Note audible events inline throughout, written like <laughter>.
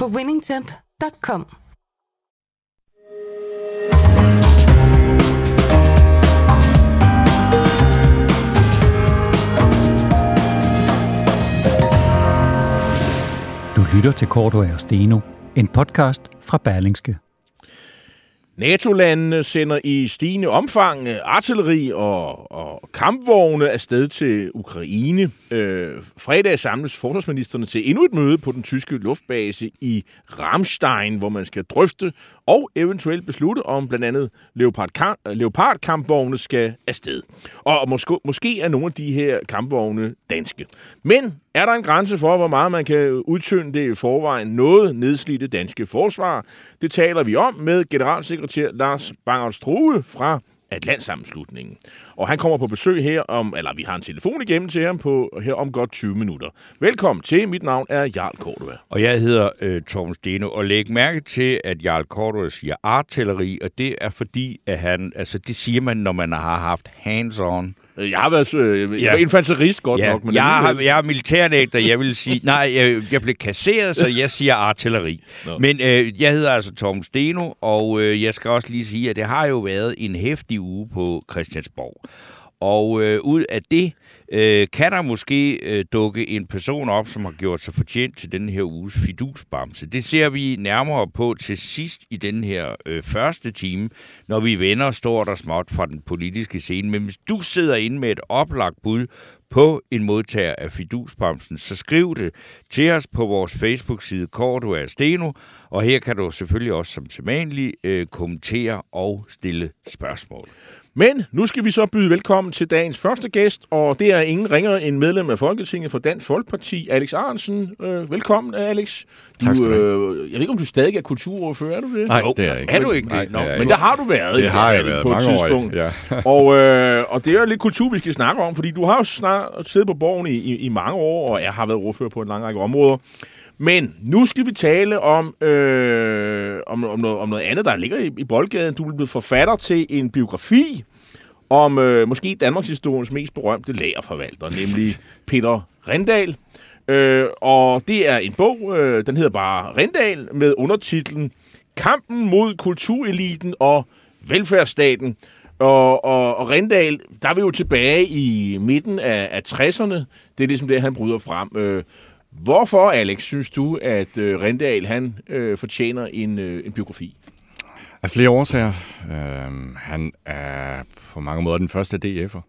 på winningtemp.com. Du lytter til Korto og Steno, en podcast fra Berlingske. NATO-landene sender i stigende omfang øh, artilleri og, og kampvogne afsted til Ukraine. Øh, fredag samles forsvarsministerne til endnu et møde på den tyske luftbase i Ramstein, hvor man skal drøfte og eventuelt beslutte, om blandt andet Leopard øh, Leopard-kampvogne skal afsted. Og måske, måske er nogle af de her kampvogne danske. Men er der en grænse for, hvor meget man kan udtynde det i forvejen noget nedslidte danske forsvar? Det taler vi om med generalsekretær Lars Bangert fra Atlantsammenslutningen. Og han kommer på besøg her om, eller vi har en telefon igennem til ham på her om godt 20 minutter. Velkommen til, mit navn er Jarl Cordova. Og jeg hedder øh, Torben Steno, og læg mærke til, at Jarl Cordova siger artilleri, og det er fordi, at han, altså det siger man, når man har haft hands-on jeg har været øh, ja. infanterist godt ja. nok. Men jeg, har, jeg er militærnægter, jeg vil sige... nej, jeg, jeg blev kasseret, så jeg siger artilleri. Nå. Men øh, jeg hedder altså Tom Steno, og øh, jeg skal også lige sige, at det har jo været en hæftig uge på Christiansborg. Og øh, ud af det øh, kan der måske øh, dukke en person op, som har gjort sig fortjent til den her uges fidusbamse. Det ser vi nærmere på til sidst i den her øh, første time, når vi vender stort og småt fra den politiske scene. Men hvis du sidder inde med et oplagt bud på en modtager af fidusbamsen, så skriv det til os på vores Facebook-side Korto Steno, og her kan du selvfølgelig også som sædvanlig øh, kommentere og stille spørgsmål. Men nu skal vi så byde velkommen til dagens første gæst, og det er ingen ringer end medlem af Folketinget for Dansk Folkeparti, Alex Arnsen. Øh, velkommen, Alex. Du, tak skal du øh, Jeg ved ikke, om du stadig er kulturordfører, er du det? Nej, det er jeg ikke. Er du ikke Nej, det? Nå, det men der har du været. Det har jeg været på et tidspunkt. år. Ja. <laughs> og, øh, og det er lidt kultur, vi skal snakke om, fordi du har jo snart siddet på borgen i, i, i mange år, og jeg har været ordfører på en lang række områder. Men nu skal vi tale om, øh, om, om, noget, om noget andet, der ligger i, i boldgaden. Du er blevet forfatter til en biografi om øh, måske Danmarks historiens mest berømte lagerforvalter, nemlig <laughs> Peter Rendal. Øh, og det er en bog, øh, den hedder bare Rendal, med undertitlen Kampen mod kultureliten og velfærdsstaten. Og, og, og Rendal, der er vi jo tilbage i midten af, af 60'erne. Det er ligesom det, han bryder frem. Øh, Hvorfor, Alex, synes du, at øh, Rendal han øh, fortjener en, øh, en biografi? Af flere årsager. Øh, han er på mange måder den første DF'er.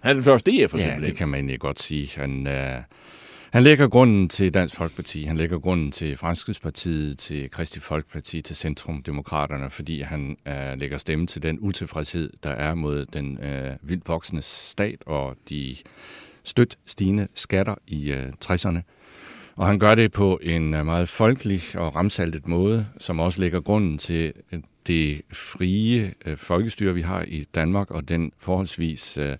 Han er den første DF'er, Ja, det kan man egentlig godt sige. Han, øh, han lægger grunden til Dansk Folkeparti, han lægger grunden til Fremskridspartiet, til Kristi Folkeparti, til Centrumdemokraterne, fordi han øh, lægger stemme til den utilfredshed, der er mod den øh, vildt voksende stat og de stødt stigende skatter i øh, 60'erne. Og han gør det på en øh, meget folkelig og ramsaltet måde, som også lægger grunden til øh, det frie øh, folkestyre, vi har i Danmark, og den forholdsvis, øh,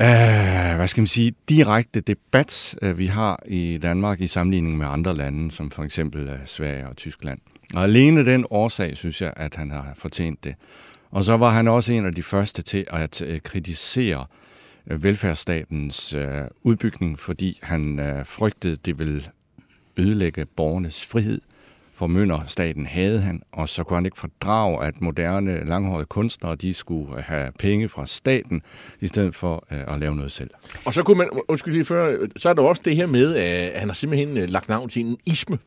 øh, hvad skal man sige, direkte debat, øh, vi har i Danmark i sammenligning med andre lande, som for eksempel øh, Sverige og Tyskland. Og alene den årsag, synes jeg, at han har fortjent det. Og så var han også en af de første til at øh, kritisere øh, Øh, velfærdsstatens øh, udbygning, fordi han øh, frygtede, det ville ødelægge borgernes frihed. For staten havde han, og så kunne han ikke fordrage, at moderne langhårede kunstnere de skulle øh, have penge fra staten, i stedet for øh, at lave noget selv. Og så kunne man, undskyld lige før, så er der også det her med, at han har simpelthen øh, lagt navn til en isme.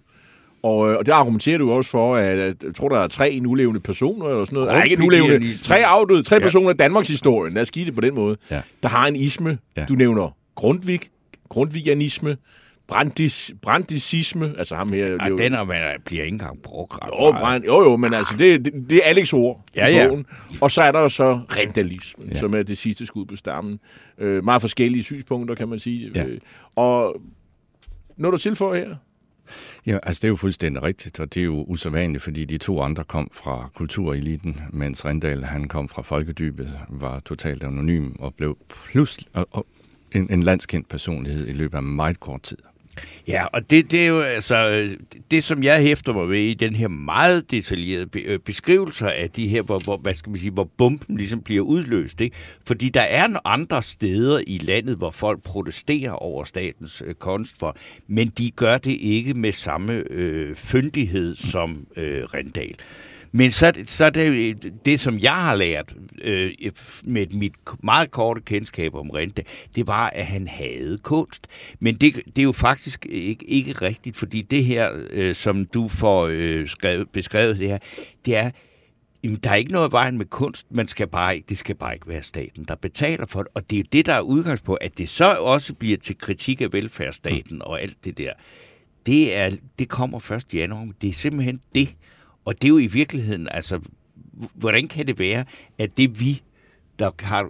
Og, øh, og det argumenterer du også for, at, jeg tror, der er tre nulevende personer, eller sådan noget. Nej, ikke nulevende. Tre afdøde, tre ja. personer af Danmarks historie. Lad os give det på den måde. Ja. Der har en isme. Ja. Du nævner Grundtvig, Grundtvigianisme, Brandis, brandisisme, altså ham her... Ej, den er, man bliver ikke engang brugt jo, brand, jo, jo, men altså, det, det, det er Alex ord ja, ja. Bogen. Og så er der jo så rendalismen, ja. som er det sidste skud på stammen. Øh, meget forskellige synspunkter, kan man sige. Ja. Øh, og når du tilføjer her? Ja, altså det er jo fuldstændig rigtigt, og det er jo usædvanligt, fordi de to andre kom fra kultureliten, mens Rindal han kom fra folkedybet, var totalt anonym og blev pludselig og en, en landskendt personlighed i løbet af meget kort tid. Ja, og det, det er jo altså, det som jeg hæfter mig ved i den her meget detaljerede øh, beskrivelser af de her, hvor, hvor, hvad skal man sige, hvor bomben ligesom bliver udløst. Ikke? Fordi der er andre steder i landet, hvor folk protesterer over statens øh, for, men de gør det ikke med samme øh, fyndighed som øh, Rendal. Men så, så er det det, som jeg har lært øh, med mit meget korte kendskab om Rente, det var, at han havde kunst. Men det, det er jo faktisk ikke, ikke rigtigt, fordi det her, øh, som du får øh, skrevet, beskrevet det her, det er, Jamen, der er ikke noget vejen med kunst, man skal bare, det skal bare ikke være staten, der betaler for det. Og det er det, der er udgangspunkt, at det så også bliver til kritik af velfærdsstaten og alt det der. Det, er, det kommer først i januar. Det er simpelthen det, og det er jo i virkeligheden, altså, hvordan kan det være, at det vi, der har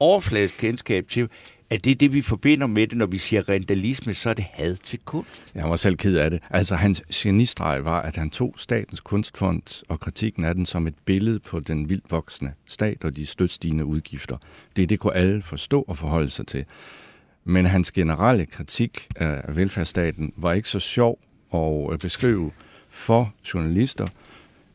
overfladisk kendskab til, at det er det, vi forbinder med det, når vi siger rentalisme, så er det had til kunst. Jeg var selv ked af det. Altså, hans genistreg var, at han tog statens kunstfond og kritikken af den som et billede på den vildt voksende stat og de støtstigende udgifter. Det, det kunne alle forstå og forholde sig til. Men hans generelle kritik af velfærdsstaten var ikke så sjov at beskrive, for journalister.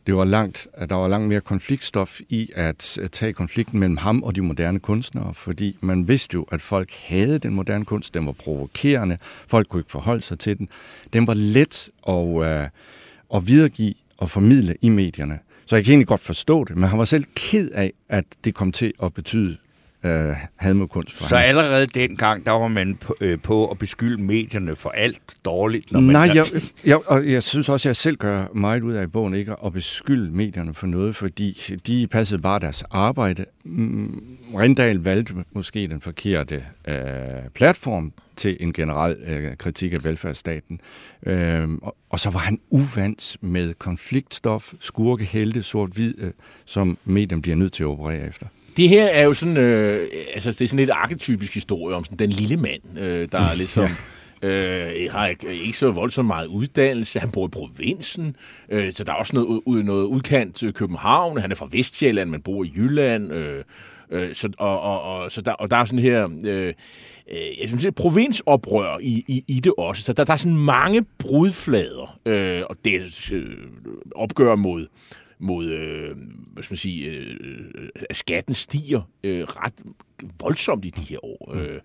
Det var langt, at der var langt mere konfliktstof i at tage konflikten mellem ham og de moderne kunstnere, fordi man vidste jo, at folk havde den moderne kunst, den var provokerende, folk kunne ikke forholde sig til den. Den var let at, uh, at videregive og formidle i medierne. Så jeg kan egentlig godt forstå det, men han var selv ked af, at det kom til at betyde øh, kunst for Så ham. allerede dengang, der var man på, øh, på at beskylde medierne for alt dårligt? Når man Nej, jeg, jeg, og jeg synes også, at jeg selv gør meget ud af i bogen ikke at beskylde medierne for noget, fordi de passede bare deres arbejde. Mm, Rindal valgte måske den forkerte øh, platform til en generel øh, kritik af velfærdsstaten. Øh, og, og så var han uvant med konfliktstof, skurke, helte, sort-hvid, øh, som medierne bliver nødt til at operere efter. Det her er jo sådan, øh, altså det er sådan lidt arketypisk historie om sådan, den lille mand, øh, der er ligesom... <laughs> Ja. Øh, har ikke, ikke så voldsomt meget uddannelse. Han bor i provinsen, øh, så der er også noget, noget udkant til København. Han er fra Vestjylland, man bor i Jylland. Øh, øh, så, og, og, og, så der, og der er sådan her... Øh, øh jeg synes, det er provinsoprør i, i, i det også. Så der, der er sådan mange brudflader, øh, og det øh, opgør mod, mod øh, hvad skal man sige, øh, at skatten stiger øh, ret voldsomt i de her år. Mm. Øh,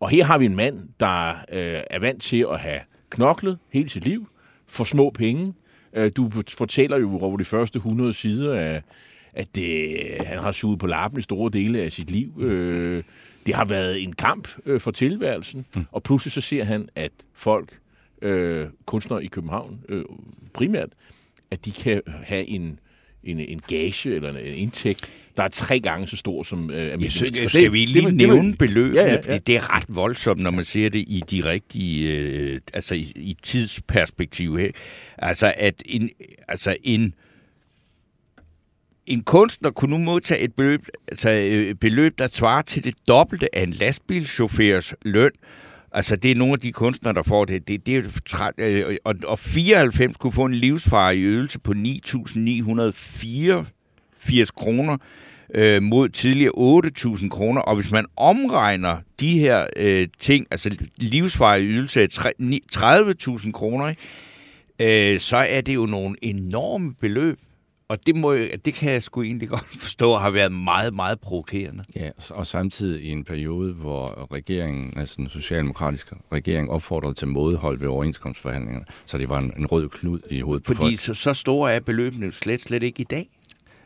og her har vi en mand, der øh, er vant til at have knoklet hele sit liv for små penge. Øh, du fortæller jo over de første 100 sider, af, at det, han har suget på lappen i store dele af sit liv. Øh, det har været en kamp øh, for tilværelsen, mm. og pludselig så ser han, at folk, øh, kunstnere i København øh, primært, at de kan have en en, en gage eller en, en indtægt, der er tre gange så stor som øh, almindelig Skal, skal vi lige det, nævne det, beløbene? Ja, ja, ja. Det er ret voldsomt, når man ser det i de rigtige, øh, altså i, i tidsperspektiv her. Altså at en, altså en, en kunstner kunne nu modtage et beløb, altså øh, beløb, der svarer til det dobbelte af en lastbilchaufførs løn, Altså, det er nogle af de kunstnere, der får det. det, det er, øh, og, og 94 kunne få en livsfarlig ydelse på 9.984 kroner øh, mod tidligere 8.000 kroner. Og hvis man omregner de her øh, ting, altså livsfarlig ydelse af 30.000 kroner, øh, så er det jo nogle enorme beløb. Og det, må, det kan jeg sgu egentlig <laughs> godt forstå har været meget, meget provokerende. Ja, og samtidig i en periode, hvor regeringen, altså den socialdemokratiske regering, opfordrede til modhold ved overenskomstforhandlingerne, så det var en, en rød klud i hovedet Fordi på folk. så, så store er beløbene slet, slet ikke i dag.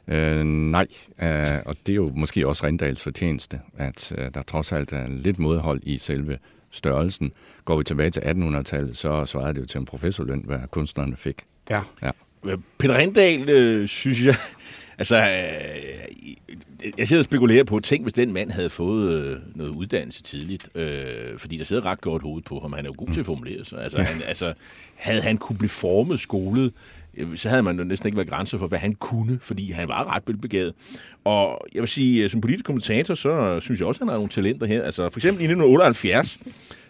Øh, nej, øh, og det er jo måske også Rindals fortjeneste, at øh, der trods alt er lidt modhold i selve størrelsen. Går vi tilbage til 1800-tallet, så svarede det jo til en professorløn, hvad kunstnerne fik. Ja. ja. Peter Rindal, øh, synes jeg... Altså, øh, jeg sidder og spekulerer på, tænk hvis den mand havde fået øh, noget uddannelse tidligt, øh, fordi der sidder ret godt hoved på ham. Han er jo god mm. til at formulere sig. Altså, han, altså, havde han kunne blive formet, skolet, øh, så havde man jo næsten ikke været grænser for, hvad han kunne, fordi han var ret velbegavet. Og jeg vil sige, som politisk kommentator, så synes jeg også, at han har nogle talenter her. Altså, for eksempel i 1978,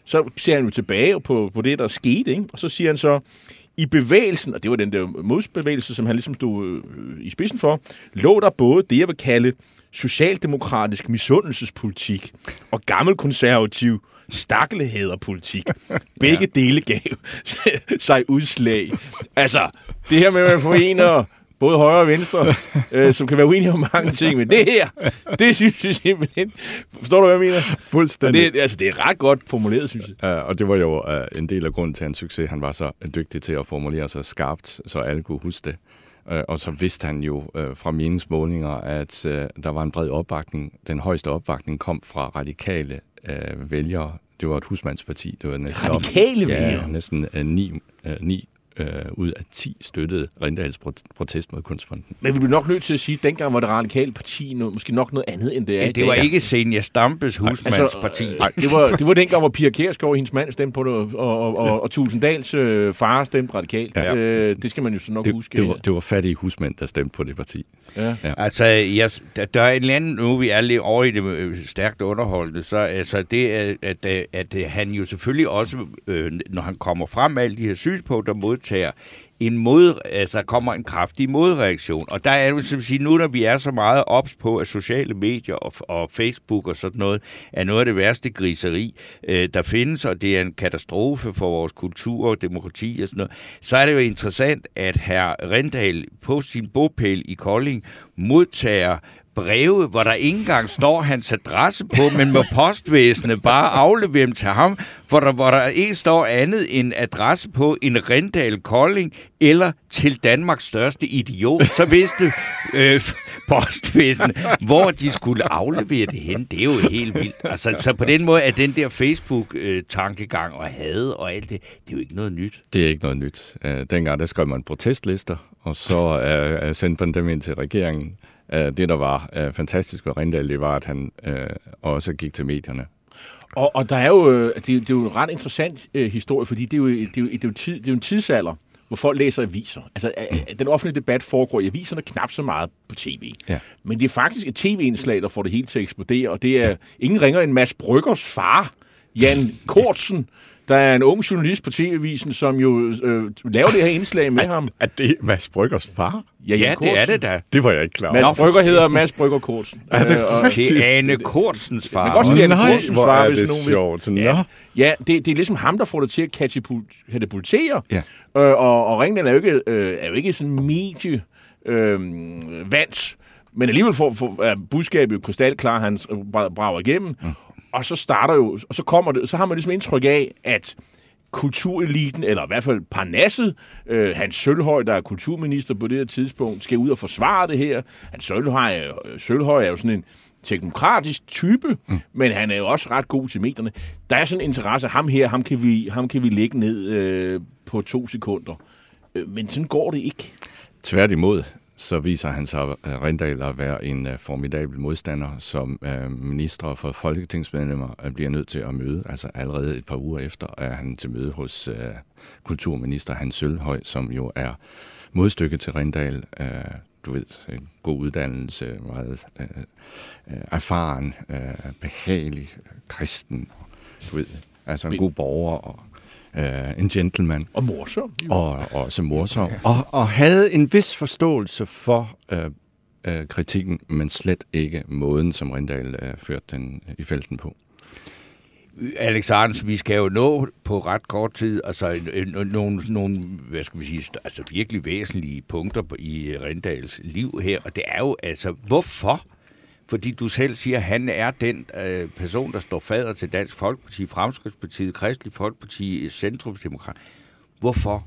så ser han jo tilbage på, på det, der skete, ikke? og så siger han så, i bevægelsen, og det var den der modsbevægelse, som han ligesom stod øh, i spidsen for, lå der både det, jeg vil kalde socialdemokratisk misundelsespolitik og gammelkonservativ stakkelhederpolitik. <laughs> Begge ja. dele gav <laughs> sig udslag. Altså, det her med, at man forener både højre og venstre, <laughs> øh, som kan være uenige om mange ting, men det her, det synes jeg simpelthen... Forstår du, hvad jeg mener? Fuldstændig. Det, altså, det er ret godt formuleret, synes jeg. Ja, og det var jo uh, en del af grunden til hans succes. Han var så dygtig til at formulere sig skarpt, så alle kunne huske det. Uh, og så vidste han jo uh, fra meningsmålinger, at uh, der var en bred opbakning. Den højeste opbakning kom fra radikale uh, vælgere. Det var et husmandsparti. Det var næsten radikale op, vælgere? Ja, næsten uh, ni, uh, ni øh, ud af 10 støttede Rindals protest mod kunstfonden. Men vi bliver nok nødt til at sige, at dengang var det radikale parti noget, måske nok noget andet, end det er ja, det var ikke Senja Stampes husmandsparti. Altså, nej, det, var, det var dengang, hvor Pia Kjærsgaard og hendes mand stemte på det, og, og, og, og Tulsendals øh, far stemte radikalt. Ja. Øh, det skal man jo så nok det, huske. Det var, det var fattige husmænd, der stemte på det parti. Ja. Ja. Altså, jeg, der, der er en anden, nu vi er lidt over i det øh, stærkt underholdende, så altså det, at, at, at, at han jo selvfølgelig også, øh, når han kommer frem med alle de her synspunkter, modtager en mod, altså kommer en kraftig modreaktion. Og der er jo som sige, nu når vi er så meget ops på, at sociale medier og, og Facebook og sådan noget er noget af det værste griseri, øh, der findes, og det er en katastrofe for vores kultur og demokrati og sådan noget, så er det jo interessant, at herr Rendal på sin bopæl i Kolding modtager breve, hvor der ikke engang står hans adresse på, men må postvæsenet bare aflevere dem til ham, for der, hvor der ikke står andet end adresse på en Rendal Kolding eller til Danmarks største idiot. Så vidste øh, postvæsenet, hvor de skulle aflevere det hen. Det er jo helt vildt. Altså, så på den måde er den der Facebook-tankegang og had og alt det, det er jo ikke noget nyt. Det er ikke noget nyt. Uh, dengang der skrev man protestlister, og så øh, sendte man dem ind til regeringen. Uh, det, der var uh, fantastisk ved Rindal, det var, at han uh, også gik til medierne. Og, og der er jo, det, det er jo en ret interessant uh, historie, fordi det er, jo, det, er jo, det, er jo tid, det er jo en tidsalder, hvor folk læser aviser. Altså, mm. den offentlige debat foregår i aviserne knap så meget på tv. Ja. Men det er faktisk et tv-indslag, der får det hele til at eksplodere, og det er ja. ingen ringer end Mads Bryggers far, Jan Kortsen, der er en ung journalist på TV-avisen, som jo øh, laver det her indslag med er, ham. Er det Mads Bryggers far? Ja, ja det er det da. Det var jeg ikke klar over. Mads Brygger hedder Mads Brygger Kortsen. Er det, øh, og, det er Ane Kortsens far. Man kan godt sige, Ane Kortsens far, er det nogen, sjovt. Ja, ja det, det er ligesom ham, der får det til at katapultere. Ja. Øh, og, og Ringdal er jo ikke, øh, er jo ikke sådan medie øh, vands, men alligevel får, får er budskabet jo krystalklar, han brager igennem. Mm. Og så starter jo, og så kommer det, så har man ligesom indtryk af, at kultureliten, eller i hvert fald Parnasset, øh, Hans Sølhøj, der er kulturminister på det her tidspunkt, skal ud og forsvare det her. Hans Sølhøj, Sølhøj er jo sådan en teknokratisk type, mm. men han er jo også ret god til medierne. Der er sådan en interesse, ham her, ham kan vi, ham kan vi lægge ned øh, på to sekunder. Øh, men sådan går det ikke. Tværtimod, så viser han sig uh, Rindal at være en uh, formidabel modstander, som uh, ministre for folketingsmedlemmer bliver nødt til at møde. Altså allerede et par uger efter er han til møde hos kulturminister Hans Sølhøj, som jo er modstykke til Rindal. Du ved, en god uddannelse, meget erfaren, behagelig, kristen, du ved, altså en god borger og uh, en gentleman. Og morsom. Og, og også morsom. <laughs> Og, og havde en vis forståelse for uh, uh, kritikken, men slet ikke måden, som Rindal uh, førte den uh, i felten på. Alex Arns, vi skal jo nå på ret kort tid altså nogle, nogle hvad skal vi sige, altså virkelig væsentlige punkter i Rindals liv her, og det er jo altså, hvorfor fordi du selv siger, at han er den øh, person, der står fader til Dansk Folkeparti, Fremskridspartiet, Kristelig Folkeparti, Centrumsdemokrat. Hvorfor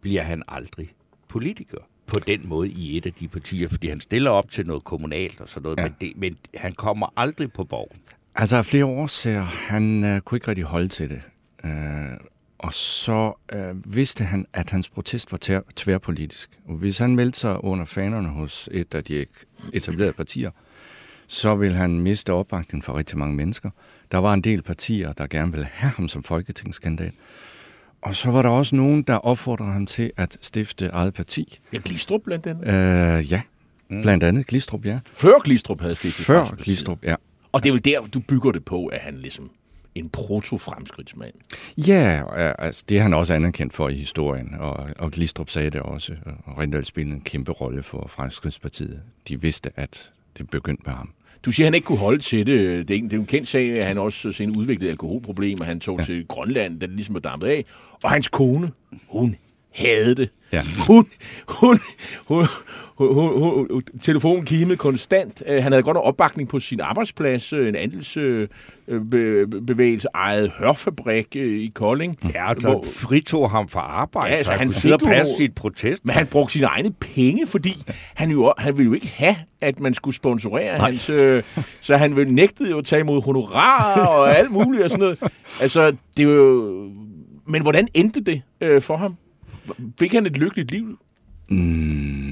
bliver han aldrig politiker på den måde i et af de partier? Fordi han stiller op til noget kommunalt og sådan noget, ja. men, det, men han kommer aldrig på borgen. Altså af flere årsager, han øh, kunne ikke rigtig holde til det. Øh, og så øh, vidste han, at hans protest var tvær, tværpolitisk. Og hvis han meldte sig under fanerne hos et af de etablerede partier, så vil han miste opbakningen for rigtig mange mennesker. Der var en del partier, der gerne ville have ham som folketingskandidat. Og så var der også nogen, der opfordrede ham til at stifte eget parti. Ja, Glistrup blandt andet. Øh, ja, mm. blandt andet Glistrup, ja. Før Glistrup havde stiftet Før Glistrup, ja. Og det er vel der, du bygger det på, at han ligesom en proto-fremskridtsmand. Ja, altså, det er han også anerkendt for i historien, og, og Glistrup sagde det også, og Rindal spillede en kæmpe rolle for Fremskridtspartiet. De vidste, at det begyndte med ham. Du siger, at han ikke kunne holde til det. Det er, det er en kendt sag, at han også sen udviklede alkoholproblemer. Han tog ja. til Grønland, da det ligesom var dampet af. Og hans kone, hun havde det. Ja. Hun, hun, hun, telefonen kimede konstant. Øh, han havde godt nok opbakning på sin arbejdsplads, øh, en andelsbevægelse, ejet hørfabrik øh, i Kolding. Ja, altså hvor, fritog ham fra arbejde, Ja, så altså, han han kunne sidde og passe sit protest. Men han brugte sine egne penge, fordi han, jo, han ville jo ikke have, at man skulle sponsorere Nej. hans... Øh, så han ville nægtede jo at tage imod honorar og <laughs> alt muligt og sådan noget. Altså, det er jo... Men hvordan endte det øh, for ham? Fik han et lykkeligt liv? Mm.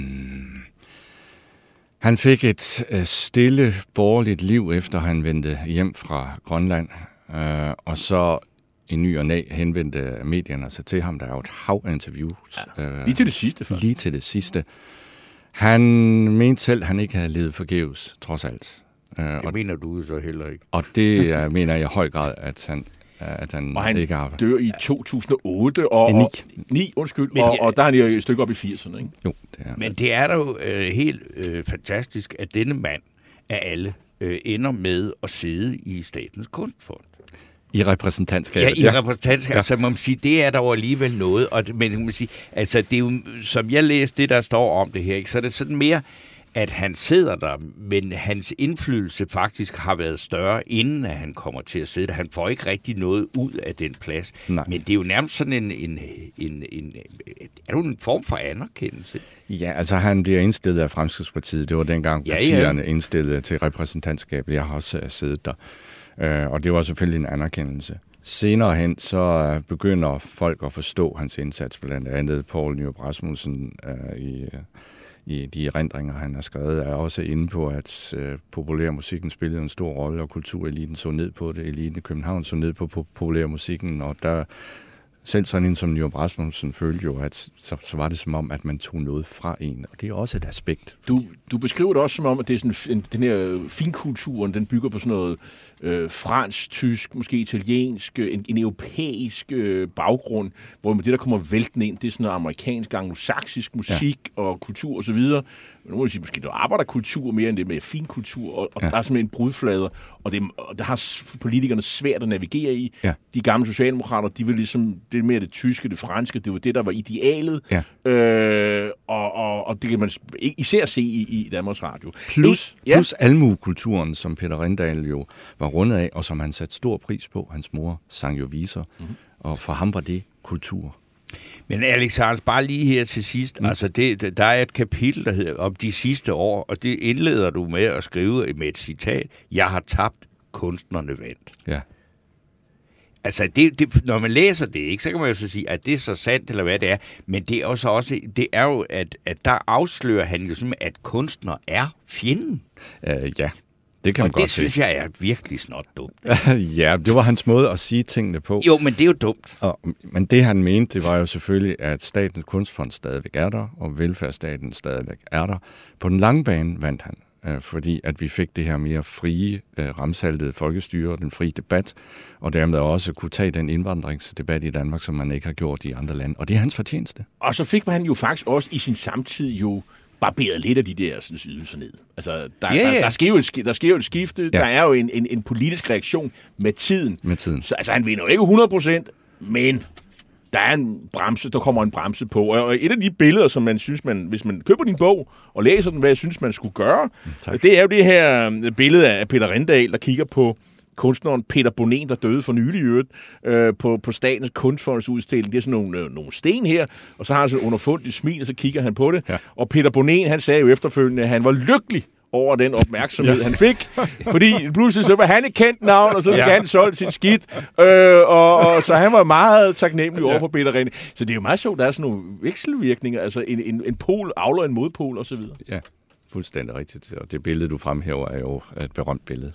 Han fik et øh, stille, borgerligt liv, efter han vendte hjem fra Grønland. Øh, og så i ny og næ henvendte medierne sig til ham. Der er jo et hav af interviews. øh, Lige til det sidste, faktisk. lige til det sidste. Han mente selv, at han ikke havde levet forgæves, trods alt. Øh, Det og, mener du så heller ikke. og det mener jeg i høj grad, at han, at han, Og han ikke har... dør i 2008. Og, Eh, ni. og, ni, undskyld. Men og, og der er han jo et stykke op i 80'erne, ikke? Jo, det er Men det er da jo øh, helt øh, fantastisk, at denne mand af alle øh, ender med at sidde i Statens Kunstfond. I repræsentantskabet. Ja, i repræsentantskab, ja. så må man sige, det er dog alligevel noget. Og, men kan man sige, altså, det er jo, som jeg læste det, der står om det her, ikke, så er det sådan mere, at han sidder der, men hans indflydelse faktisk har været større, inden at han kommer til at sidde der. Han får ikke rigtig noget ud af den plads. Nej. Men det er jo nærmest sådan en, en, en, en, er det en form for anerkendelse. Ja, altså han bliver indstillet af Fremskridspartiet. Det var dengang Ja, ja. partierne indstillede til repræsentantskabet. Jeg har også øh, siddet der. Øh, og det var selvfølgelig en anerkendelse. Senere hen, så øh, begynder folk at forstå hans indsats, blandt andet Poul Nyrup Rasmussen øh, i, i de erindringer, han har skrevet, er også inde på, at øh, populærmusikken spillede en stor rolle, og kultureliten så ned på det. Eliten i København så ned på populærmusikken, og der selv sådan en som Nyrup Rasmussen følte jo, at så, så var det som om, at man tog noget fra en. Og det er også et aspekt. Du, du beskriver det også som om, at det er sådan, en, den her finkulturen, den bygger på sådan noget øh, fransk, tysk, måske italiensk, øh, en, en europæisk øh, baggrund, hvor det, der kommer vælten ind, det er sådan noget amerikansk, anglosaksisk musik ja. og kultur osv. Men nu må sige, måske der arbejder kultur mere end det med finkultur, og, og ja. Der er simpelthen brudflader, og det, og der har politikerne svært at navigere i. Ja. De gamle socialdemokrater, de vil ligesom, det er mere det tyske, det franske, det var det, der var idealet. Ja. Øh, og, og, og det kan man især se i, i Danmarks Radio. Plus, ja. plus almuekulturen, som Peter Rindal jo var rundet af, og som han satte stor pris på. Hans mor sang jo viser, mm-hmm. og for ham var det kultur. Men Alex Hans, bare lige her til sidst. Mm. Altså, det, der er et kapitel, der hedder om de sidste år, og det indleder du med at skrive med et citat. Jeg har tabt, kunstnerne vandt. Ja. Altså, det, det, når man læser det, ikke, så kan man jo så sige, at det er så sandt, eller hvad det er. Men det er også, også det er jo, at, at der afslører han jo simpelthen, at kunstner er fjenden. Uh, ja, det kan man Og det godt se. synes jeg er virkelig snot dumt. <laughs> ja, det var hans måde at sige tingene på. Jo, men det er jo dumt. Og, men det han mente, det var jo selvfølgelig, at Statens Kunstfond stadigvæk er der, og velfærdsstaten stadigvæk er der. På den lange bane vandt han, øh, fordi at vi fik det her mere frie, øh, ramsaltede folkestyre, den frie debat, og dermed også kunne tage den indvandringsdebat i Danmark, som man ikke har gjort i andre lande. Og det er hans fortjeneste. Og så fik han jo faktisk også i sin samtid jo barberet lidt af de der sådan, ydelser ned. Altså, der, Ja, der, der, sker jo et, der sker jo et skifte. Ja. Der er jo en, en, en politisk reaktion med tiden. Med tiden. Så altså, han vinder jo ikke 100 procent, men der er en bremse, der kommer en bremse på. Og et af de billeder, som man synes, man, hvis man køber din bog og læser den, hvad jeg synes, man skulle gøre, tak. det er jo det her øh, billede af Peter Rindal, der kigger på kunstneren Peter Bonen, der døde for nylig i øvrigt, øh, på, på Statens Kunstfonds udstilling. Det er sådan nogle, øh, nogle sten her, og så har han sådan underfundigt smil, og så kigger han på det. Ja. Og Peter Bonen, han sagde jo efterfølgende, at han var lykkelig over den opmærksomhed, ja. han fik. Fordi pludselig så var han et kendt navn, og så fik ja. Han solgt sit skidt. Øh, og, og, så han var meget taknemmelig over for Peter Rinde. Så det er jo meget sjovt, der er sådan nogle vekselvirkninger, altså en, en, en pol avler en modpol osv. Ja, fuldstændig rigtigt. Og det billede, du fremhæver, er jo et berømt billede.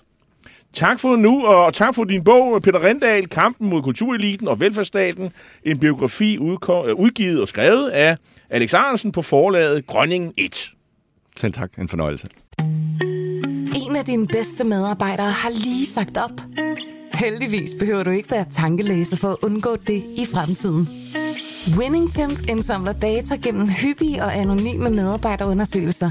Tak for nu, og tak for din bog, Peter Rindal, Kampen mod kultureliten og velfærdsstaten. En biografi øh, udgivet og skrevet af Alex Arensen på forlaget Grønningen 1. Selv tak. En fornøjelse. En af dine bedste medarbejdere har lige sagt op. Heldigvis behøver du ikke være tankelæser for at undgå det i fremtiden. WinningTemp indsamler data gennem hyppige og anonyme medarbejderundersøgelser,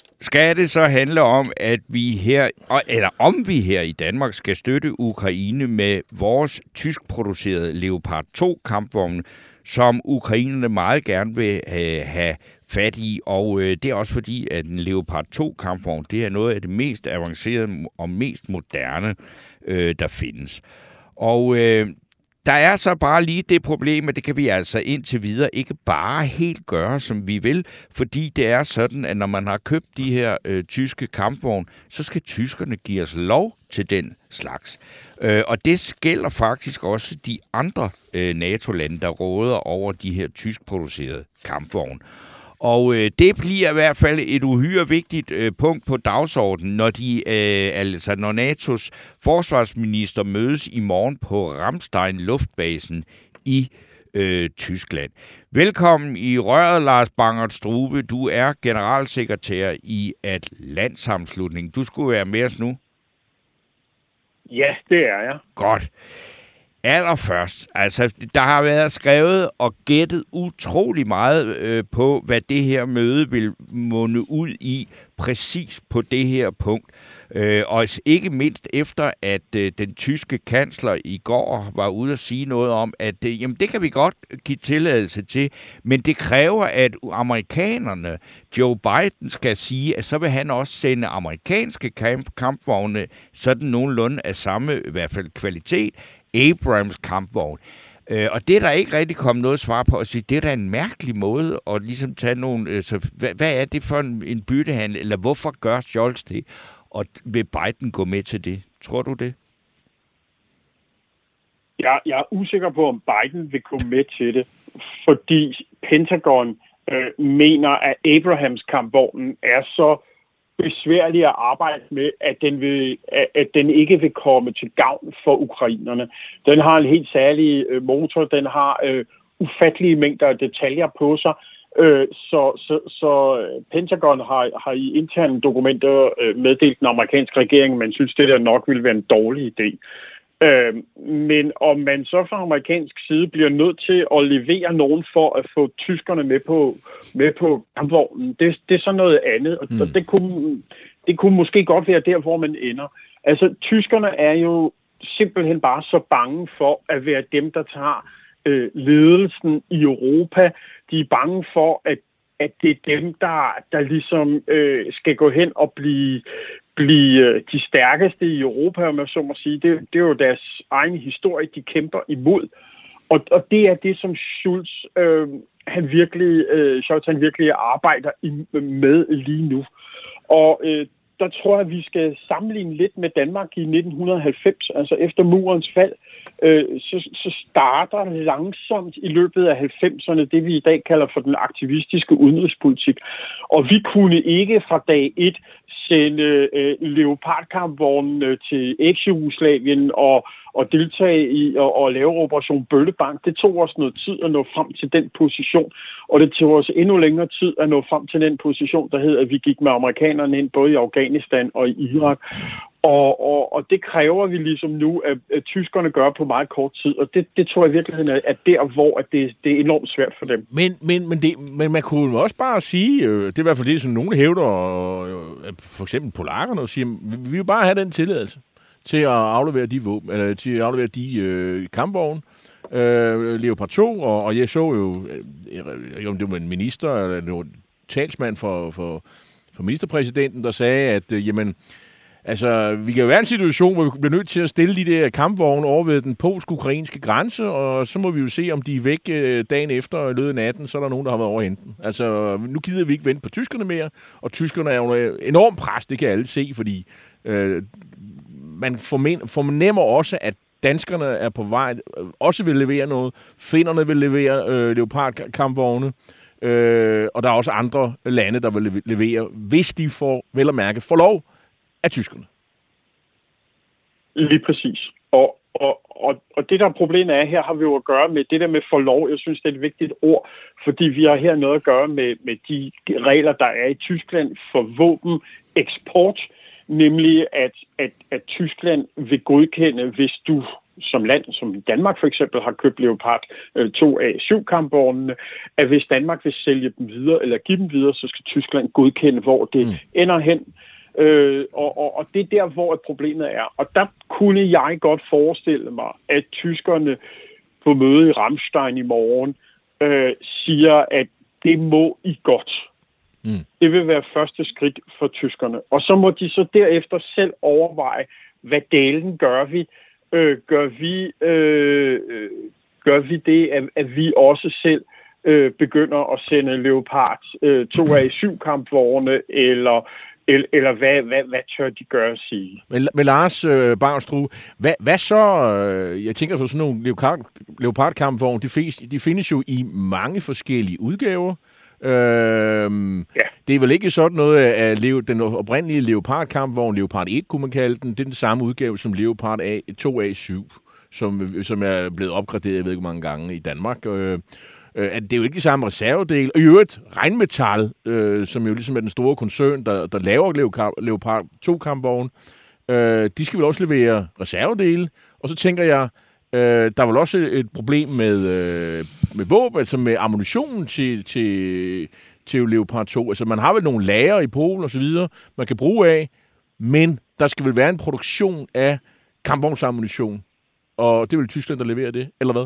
skal det så handle om, at vi her, eller om vi her i Danmark skal støtte Ukraine med vores tyskproducerede Leopard 2 kampvogne, som ukrainerne meget gerne vil øh, have fat i. Og øh, det er også fordi, at en Leopard 2 kampvogn, det er noget af det mest avancerede og mest moderne, øh, der findes. Og øh, der er så bare lige det problem, at det kan vi altså indtil videre ikke bare helt gøre, som vi vil, fordi det er sådan, at når man har købt de her øh, tyske kampvogne, så skal tyskerne give os lov til den slags. Øh, og det gælder faktisk også de andre øh, NATO-lande, der råder over de her tyskproducerede kampvogne. Og øh, det bliver i hvert fald et uhyre vigtigt øh, punkt på dagsordenen, når, de, øh, altså, når NATO's forsvarsminister mødes i morgen på Ramstein Luftbasen i øh, Tyskland. Velkommen i røret, Lars Bangert Strube. Du er generalsekretær i Atlantsamslutningen. Du skulle være med os nu. Ja, det er jeg. Godt. Allerførst, altså der har været skrevet og gættet utrolig meget øh, på, hvad det her møde vil munde ud i præcis på det her punkt. Øh, og ikke mindst efter, at øh, den tyske kansler i går var ude at sige noget om, at øh, jamen, det kan vi godt give tilladelse til, men det kræver, at amerikanerne, Joe Biden, skal sige, at så vil han også sende amerikanske kamp kampvogne sådan nogenlunde af samme, i hvert fald kvalitet, Abrams kampvogn. Øh, og det er der ikke rigtig kommet noget svar på at sige, det er da en mærkelig måde at ligesom tage nogle... Øh, så hvad, hvad er det for en, en byttehandel, eller hvorfor gør Scholz det? Og vil Biden gå med til det? Tror du det? Jeg, jeg er usikker på, om Biden vil gå med til det, fordi Pentagon øh, mener, at Abrahams kampvognen er så besværlig at arbejde med, at den, vil, at den ikke vil komme til gavn for ukrainerne. Den har en helt særlig øh, motor, den har øh, ufattelige mængder af detaljer på sig, øh, så, så, så øh, Pentagon har, har i interne dokumenter øh, meddelt den amerikanske regering, man synes, det der nok ville være en dårlig idé. Øh, men om man så fra amerikansk side bliver nødt til at levere nogen for at få tyskerne med på, med på kampvognen, det, det er så noget andet. Og mm. det, kunne, det kunne måske godt være der, hvor man ender. Altså, tyskerne er jo simpelthen bare så bange for at være dem, der tager øh, ledelsen i Europa. De er bange for, at at det er dem, der, der ligesom øh, skal gå hen og blive, blive øh, de stærkeste i Europa, om jeg så må sige. Det, det er jo deres egen historie, de kæmper imod. Og, og det er det, som Schulz, øh, han virkelig, øh, Schultz, han virkelig arbejder i, med lige nu. Og øh, der tror jeg, at vi skal sammenligne lidt med Danmark i 1990, altså efter murens fald. Øh, så, så starter langsomt i løbet af 90'erne det, vi i dag kalder for den aktivistiske udenrigspolitik. Og vi kunne ikke fra dag 1 sende øh, leopardkampvognene øh, til eks-Jugoslavien og, og deltage i og, og lave Operation Bøllebank. Det tog os noget tid at nå frem til den position, og det tog os endnu længere tid at nå frem til den position, der hed, at vi gik med amerikanerne ind både i Afghanistan og i Irak. Og, og, og det kræver vi ligesom nu, at, at tyskerne gør på meget kort tid, og det, det tror jeg i virkeligheden er, at der, hvor at det, det er enormt svært for dem. Men, men, men, det, men man kunne også bare sige, øh, det er i hvert fald det, som nogle hævder, øh, for eksempel polakkerne, og siger, vi vil bare have den tilladelse til at aflevere de våben, eller til at aflevere de øh, kampvogne, øh, Leopard 2, og, og jeg så jo, øh, om det var en minister, eller en talsmand for, for, for ministerpræsidenten, der sagde, at øh, jamen, Altså, vi kan jo være i en situation, hvor vi bliver nødt til at stille de der kampvogne over ved den polsk-ukrainske grænse, og så må vi jo se, om de er væk øh, dagen efter og løbet natten, så er der nogen, der har været over henten. Altså, nu gider vi ikke vente på tyskerne mere, og tyskerne er jo enormt pres, det kan alle se, fordi øh, man fornemmer også, at danskerne er på vej, øh, også vil levere noget. Finnerne vil levere øh, leopardkampvogne. Øh, og der er også andre lande, der vil levere, hvis de får, vel at mærke, får lov af tyskerne. Lige præcis. Og, og, og, og det, der er problemet er, her har vi jo at gøre med det der med for lov. Jeg synes, det er et vigtigt ord, fordi vi har her noget at gøre med, med de regler, der er i Tyskland for våbeneksport, nemlig at, at, at Tyskland vil godkende, hvis du som land, som Danmark for eksempel har købt Leopard 2A7 øh, kampvognene, at hvis Danmark vil sælge dem videre eller give dem videre, så skal Tyskland godkende, hvor det mm. ender hen. Øh, og, og, og det er der, hvor problemet er. Og der kunne jeg godt forestille mig, at tyskerne på møde i Ramstein i morgen øh, siger, at det må I godt. Mm. Det vil være første skridt for tyskerne. Og så må de så derefter selv overveje, hvad delen gør vi? Øh, gør vi øh, øh gør vi det, at, at vi også selv øh, begynder at sende Leopard øh, 2A7 kampvogne, eller eller, eller hvad, hvad, hvad tør de gøre at sige? Men, men Lars øh, Barnstru, hvad, hvad så? Øh, jeg tænker på sådan nogle leopard, leopardkampvogne, de, de findes jo i mange forskellige udgaver. Øhm, ja. Det er vel ikke sådan noget af den oprindelige Leopard-kampvogn, Leopard 1 kunne man kalde den, det er den samme udgave som Leopard A, 2A7, som, som er blevet opgraderet, jeg ved ikke mange gange i Danmark. Øh, øh, at det er jo ikke de samme reservedele. Og i øvrigt, Regnmetal, øh, som jo ligesom er den store koncern, der, der laver Leopard 2-kampvogn, øh, de skal vel også levere reservedele. Og så tænker jeg, øh, der er vel også et problem med, øh, med våben, altså med ammunition til, til, til Leopard 2. Altså man har vel nogle lager i Polen osv., man kan bruge af, men der skal vel være en produktion af kampvognsammunition. Og det vil Tyskland, der leverer det, eller hvad?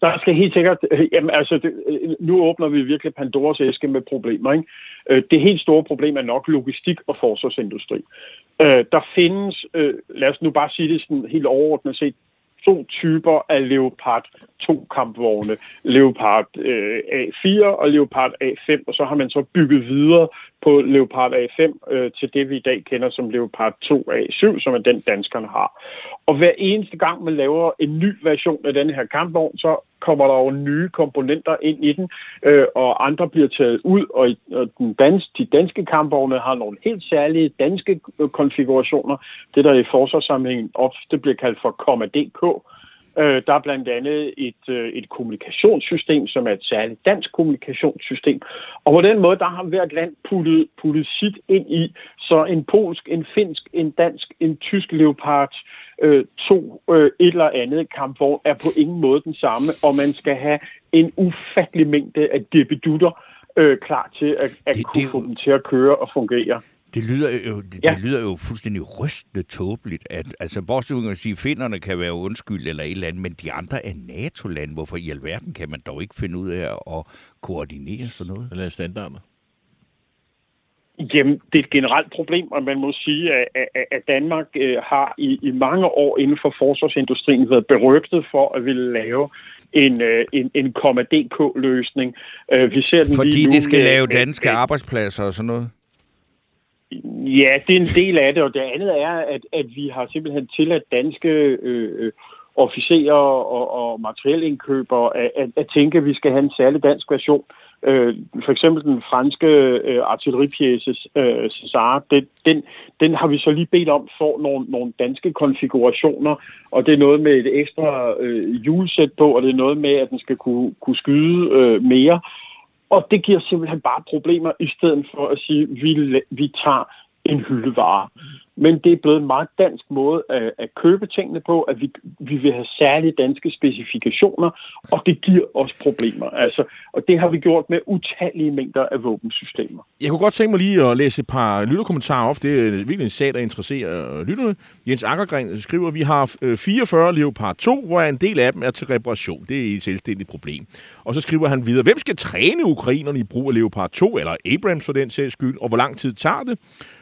Der skal helt sikkert, øh, jamen altså, det, øh, nu åbner vi virkelig Pandoras æske med problemer. Ikke? Øh, det helt store problem er nok logistik og forsvarsindustri. Øh, der findes, øh, lad os nu bare sige det sådan helt overordnet set, to typer af Leopard 2 kampvogne. Leopard øh, A4 og Leopard A5, og så har man så bygget videre på Leopard A5 øh, til det, vi i dag kender som Leopard 2 A7, som er den, danskerne har. Og hver eneste gang, man laver en ny version af den her kampvogn, så kommer der jo nye komponenter ind i den, øh, og andre bliver taget ud, og, og den dans, de danske kampvogne har nogle helt særlige danske øh, konfigurationer, det der i forsvarssammenhængen ofte bliver kaldt for KOMMA.DK, Øh, der er blandt andet et, øh, et kommunikationssystem, som er et særligt dansk kommunikationssystem. Og på den måde, der har hvert land puttet, puttet sit ind i, så en polsk, en finsk, en dansk, en tysk leopard, øh, to øh, et eller andet kampvogn er på ingen måde den samme, og man skal have en ufattelig mængde af debedutter øh, klar til at, at det, kunne det få dem til at køre og fungere. Det lyder jo, det, ja. det lyder jo fuldstændig rystende tåbeligt. At, altså, bortset at sige, at finderne kan være undskyld eller et eller andet, men de andre er NATO-land. Hvorfor i alverden kan man dog ikke finde ud af at koordinere sådan noget? Eller standarder? Jamen, det er et generelt problem, og man må sige, at, at Danmark øh, har i, i mange år inden for forsvarsindustrien været berygtet for at ville lave en, øh, en, en DK-løsning. Øh, vi ser den Fordi lige nu, det skal lave danske arbejdspladser og sådan noget? Ja, det er en del af det, og det andet er, at, at vi har simpelthen tilladt danske øh, øh, officerer og, og materielindkøbere at, at, at tænke, at vi skal have en særlig dansk version. Øh, for eksempel den franske øh, artilleripjæse øh, César, den, den, den har vi så lige bedt om for nogle, nogle danske konfigurationer, og det er noget med et ekstra øh, hjulsæt på, og det er noget med, at den skal kunne, kunne skyde øh, mere. Og det giver simpelthen bare problemer, i stedet for at sige, vi, vi tager en hyldevare. Men det er blevet en meget dansk måde at, at købe tingene på, at vi, vi vil have særlige danske specifikationer, og det giver os problemer. Altså, og det har vi gjort med utallige mængder af våbensystemer. Jeg kunne godt tænke mig lige at læse et par lytterkommentarer op. Det er virkelig en sag, der interesserer øh, lytterne. Jens Akkergren skriver, at vi har øh, 44 Leopard 2, hvor en del af dem er til reparation. Det er et selvstændigt problem. Og så skriver han videre, hvem skal træne ukrainerne i brug af Leopard 2, eller Abrams for den sags skyld, og hvor lang tid tager det?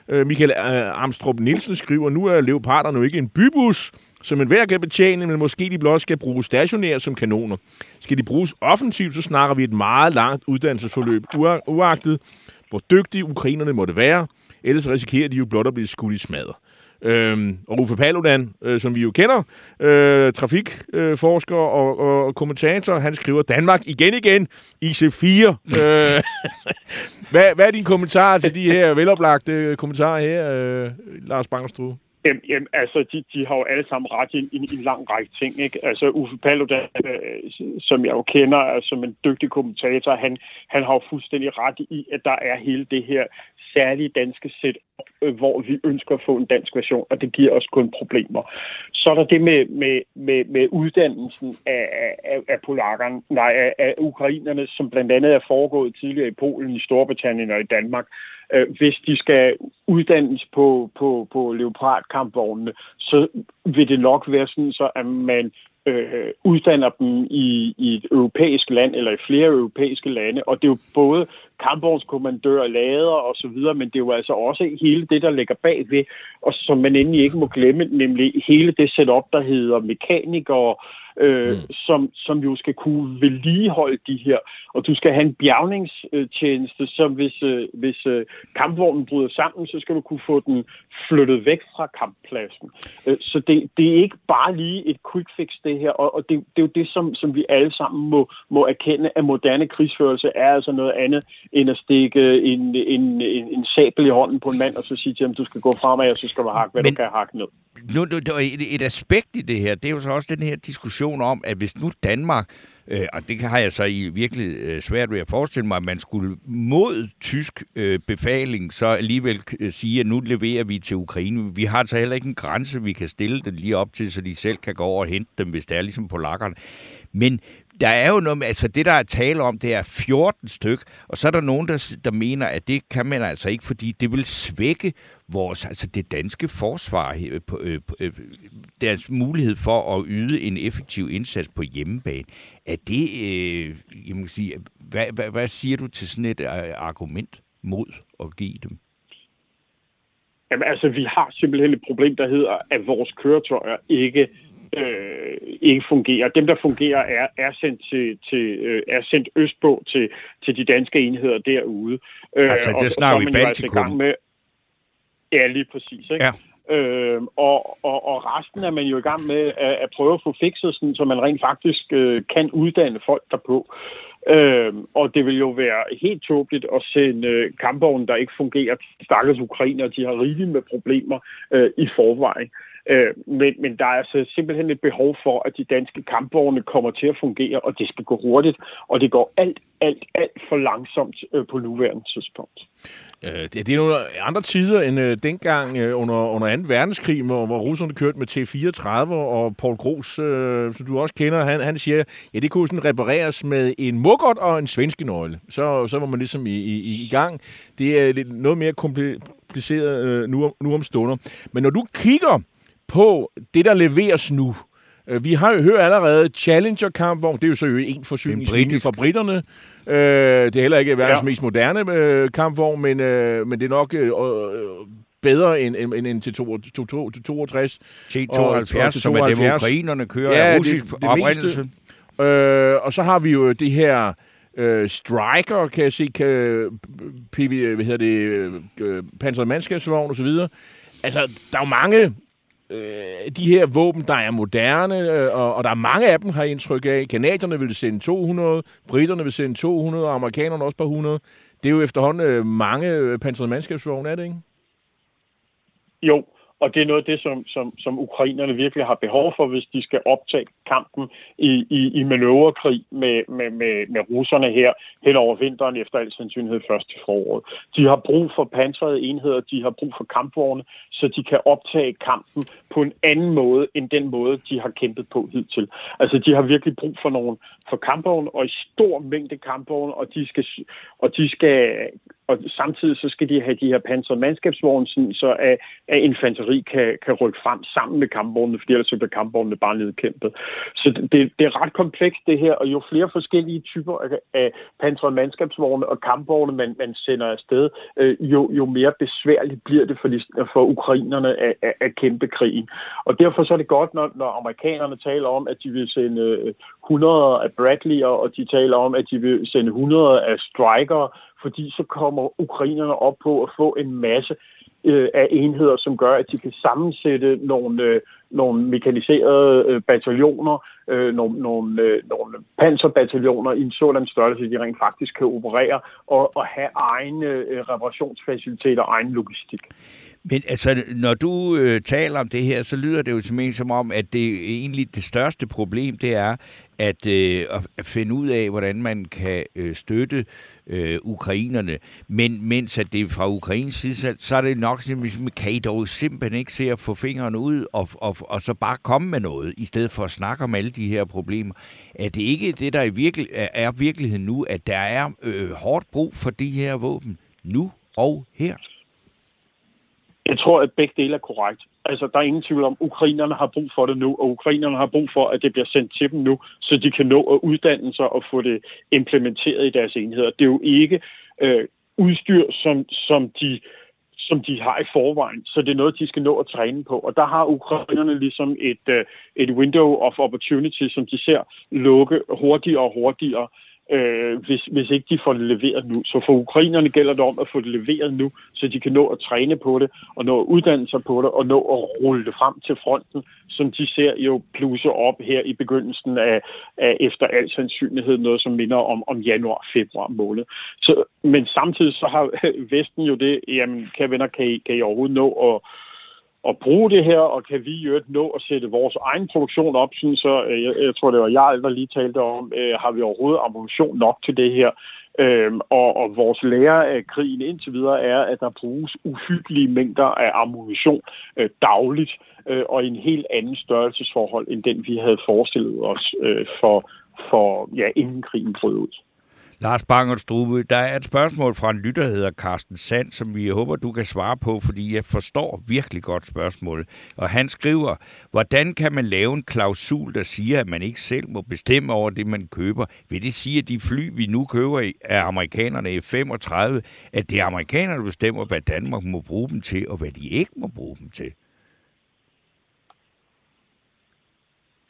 Øh, Michael øh, Armstrong Nielsen skriver, nu er leoparderne jo ikke en bybus, som enhver kan betjene, men måske de blot skal bruges stationært som kanoner. Skal de bruges offensivt, så snakker vi et meget langt uddannelsesforløb, uagtet hvor dygtige ukrainerne måtte være, ellers risikerer de jo blot at blive skudt i smadret. Øh, og Uffe Paludan, øh, som vi jo kender, øh, trafikforsker øh, og, og kommentator, han skriver, Danmark igen igen, IC4. øh, <laughs> hvad, hvad er din kommentar til de her veloplagte kommentarer her, øh, Lars Bangerstrud? Jamen, jamen, altså, de, de har jo alle sammen ret i en, en lang række ting, ikke? Altså, Uffe Paludan, øh, som jeg jo kender altså, som en dygtig kommentator, han, han har jo fuldstændig ret i, at der er hele det her særlige danske set Øh, hvor vi ønsker at få en dansk version, og det giver os kun problemer. Så er der det med, med, med, med uddannelsen af, af, af polakkerne, nej, af, af ukrainerne, som blandt andet er foregået tidligere i Polen, i Storbritannien og i Danmark. Øh, hvis de skal uddannes på, på, på Leopard-kampvognene, så vil det nok være sådan, så at man øh, uddanner dem i, i et europæisk land eller i flere europæiske lande. Og det er jo både kampvognskommandører, lader og så videre, men det er jo altså også hele det, der ligger bagved, og som man endelig ikke må glemme, nemlig hele det setup, der hedder mekanikere, øh, mm. som, som jo skal kunne vedligeholde de her. Og du skal have en bjergningstjeneste, som hvis, øh, hvis øh, kampvognen bryder sammen, så skal du kunne få den flyttet væk fra kamppladsen. Øh, så det, det er ikke bare lige et quick fix, det her, og, og det, det er jo det, som, som vi alle sammen må, må erkende, at moderne krigsførelse er altså noget andet end at stikke en, en, en, en sabel i hånden på en mand, og så sige til ham, du skal gå fremad, og så skal du hakke, hvad Men... du kan hakke ned. Nu, nu, et, et aspekt i det her, det er jo så også den her diskussion om, at hvis nu Danmark, øh, og det har jeg så i virkelig øh, svært ved at forestille mig, at man skulle mod tysk øh, befaling, så alligevel øh, sige, at nu leverer vi til Ukraine. Vi har altså heller ikke en grænse, vi kan stille den lige op til, så de selv kan gå over og hente dem, hvis det er ligesom polakkerne. Men der er jo noget, altså det der er tale om, det er 14 styk, og så er der nogen, der, der mener, at det kan man altså ikke, fordi det vil svække vores, altså det danske forsvar, øh, på, øh, øh, deres mulighed for at yde en effektiv indsats på hjemmebane. Er det, øh, jeg må sige, hvad, hvad, hvad siger du til sådan et øh, argument mod at give dem? Jamen altså, vi har simpelthen et problem, der hedder, at vores køretøjer ikke øh, ikke fungerer. Dem, der fungerer, er, er, sendt, til, til, øh, er sendt østpå til, til de danske enheder derude. Øh, altså, det snakker vi altså Baltikum. Altså med, ja, lige præcis. Ikke? Ja. Øh, og, og, og resten er man jo i gang med at, at prøve at få fikset, sådan, så man rent faktisk øh, kan uddanne folk derpå. Øh, og det vil jo være helt tåbeligt at sende øh, kampvognen, der ikke fungerer. Stakkels ukrainer, de har rigeligt med problemer øh, i forvejen. Øh, Øh, men, men der er altså simpelthen et behov for, at de danske kampvogne kommer til at fungere, og det skal gå hurtigt, og det går alt, alt, alt for langsomt øh, på nuværende tidspunkt. Øh, det, det er nogle andre tider end øh, dengang øh, under, under 2. verdenskrig, hvor, hvor russerne kørte med T-34, og Paul Gros, øh, som du også kender, han, han siger, ja, det kunne sådan repareres med en mukkert og en svenske nøgle. Så, så var man ligesom i, i, i gang. Det er lidt noget mere kompliceret øh, nu, nu om stunder. Men når du kigger på det, der leveres nu. Øh, vi har jo hørt allerede Challenger-kampvogn, det er jo så jo en forsyningslinje for britterne. Øh, det er heller ikke verdens ja. mest moderne øh, kampvogn, men, men det er nok bedre end, end, end til 62. Til 72, som er det, hvor ukrainerne kører ja, af russisk det, det oprindelse. Øh, og så har vi jo det her øh, Striker, kan jeg se, kan, PV, hvad hedder det, øh, Panzer Mandskabsvogn og så videre. Altså, der er jo mange øh, de her våben, der er moderne, øh, og, og der er mange af dem, har indtryk af. Kanadierne vil sende 200, britterne vil sende 200, og amerikanerne også på 100. Det er jo efterhånden øh, mange øh, pansrede mandskabsvogne, er det ikke? Jo, og det er noget af det, som, som, som ukrainerne virkelig har behov for, hvis de skal optage kampen i, i, i manøvrekrig med, med, med, med russerne her hen over vinteren efter al sandsynlighed først til foråret. De har brug for pansrede enheder, de har brug for kampvogne, så de kan optage kampen på en anden måde, end den måde, de har kæmpet på hidtil. Altså, de har virkelig brug for nogle for kampvogne, og i stor mængde kampvogne, og de skal, og de skal og samtidig så skal de have de her pansrede mandskabsvogne, så at, at infanteri kan, kan rykke frem sammen med kampvognene, fordi ellers så bliver kampvognene bare nedkæmpet. Så det, det er ret komplekst det her, og jo flere forskellige typer af, pansrede mandskabsvogne og kampvogne, man, man sender afsted, øh, jo, jo mere besværligt bliver det for, de, for ukrainerne at, at, at kæmpe krigen. Og derfor så er det godt, når, når amerikanerne taler om, at de vil sende øh, 100 af Bradley, og de taler om, at de vil sende 100 af Striker, fordi så kommer ukrainerne op på at få en masse øh, af enheder, som gør, at de kan sammensætte nogle, øh, nogle mekaniserede øh, bataljoner, øh, nogle, nogle, øh, nogle panserbataljoner i en sådan størrelse, at de rent faktisk kan operere og, og have egne øh, reparationsfaciliteter og egen logistik. Men altså, når du øh, taler om det her, så lyder det jo simpelthen som om, at det egentlig det største problem, det er at, øh, at finde ud af, hvordan man kan øh, støtte øh, ukrainerne. Men mens at det er fra Ukrains side, så, så er det nok simpelthen, kan I dog simpelthen ikke se at få fingrene ud og, og, og så bare komme med noget, i stedet for at snakke om alle de her problemer. Er det ikke det, der i virkel, er, virkeligheden nu, at der er øh, hårdt brug for de her våben nu og her? Jeg tror, at begge dele er korrekt. Altså, der er ingen tvivl om, at ukrainerne har brug for det nu, og ukrainerne har brug for, at det bliver sendt til dem nu, så de kan nå at uddanne sig og få det implementeret i deres enheder. Det er jo ikke øh, udstyr, som, som de som de har i forvejen, så det er noget, de skal nå at træne på. Og der har ukrainerne ligesom et, øh, et window of opportunity, som de ser lukke hurtigere og hurtigere øh, hvis, hvis ikke de får det leveret nu. Så for ukrainerne gælder det om at få det leveret nu, så de kan nå at træne på det, og nå at uddanne sig på det, og nå at rulle det frem til fronten, som de ser jo pluse op her i begyndelsen af, af efter al sandsynlighed noget, som minder om, om januar-februar måned. Så, men samtidig så har <laughs> Vesten jo det, jamen, kan venner, kan I, kan I overhovedet nå at at bruge det her, og kan vi jo nå at sætte vores egen produktion op, sådan så, øh, jeg, jeg tror det var jeg, der lige talte om, øh, har vi overhovedet ammunition nok til det her? Øhm, og, og vores lære af krigen indtil videre er, at der bruges uhyggelige mængder af ammunition øh, dagligt, øh, og i en helt anden størrelsesforhold, end den vi havde forestillet os øh, for, for ja, inden krigen brød ud. Lars Bangert Strube, der er et spørgsmål fra en lytter, der hedder Carsten Sand, som vi håber, du kan svare på, fordi jeg forstår virkelig godt spørgsmålet. Og han skriver, hvordan kan man lave en klausul, der siger, at man ikke selv må bestemme over det, man køber? Vil det sige, at de fly, vi nu køber af amerikanerne i 35, at det er amerikanerne, der bestemmer, hvad Danmark må bruge dem til, og hvad de ikke må bruge dem til?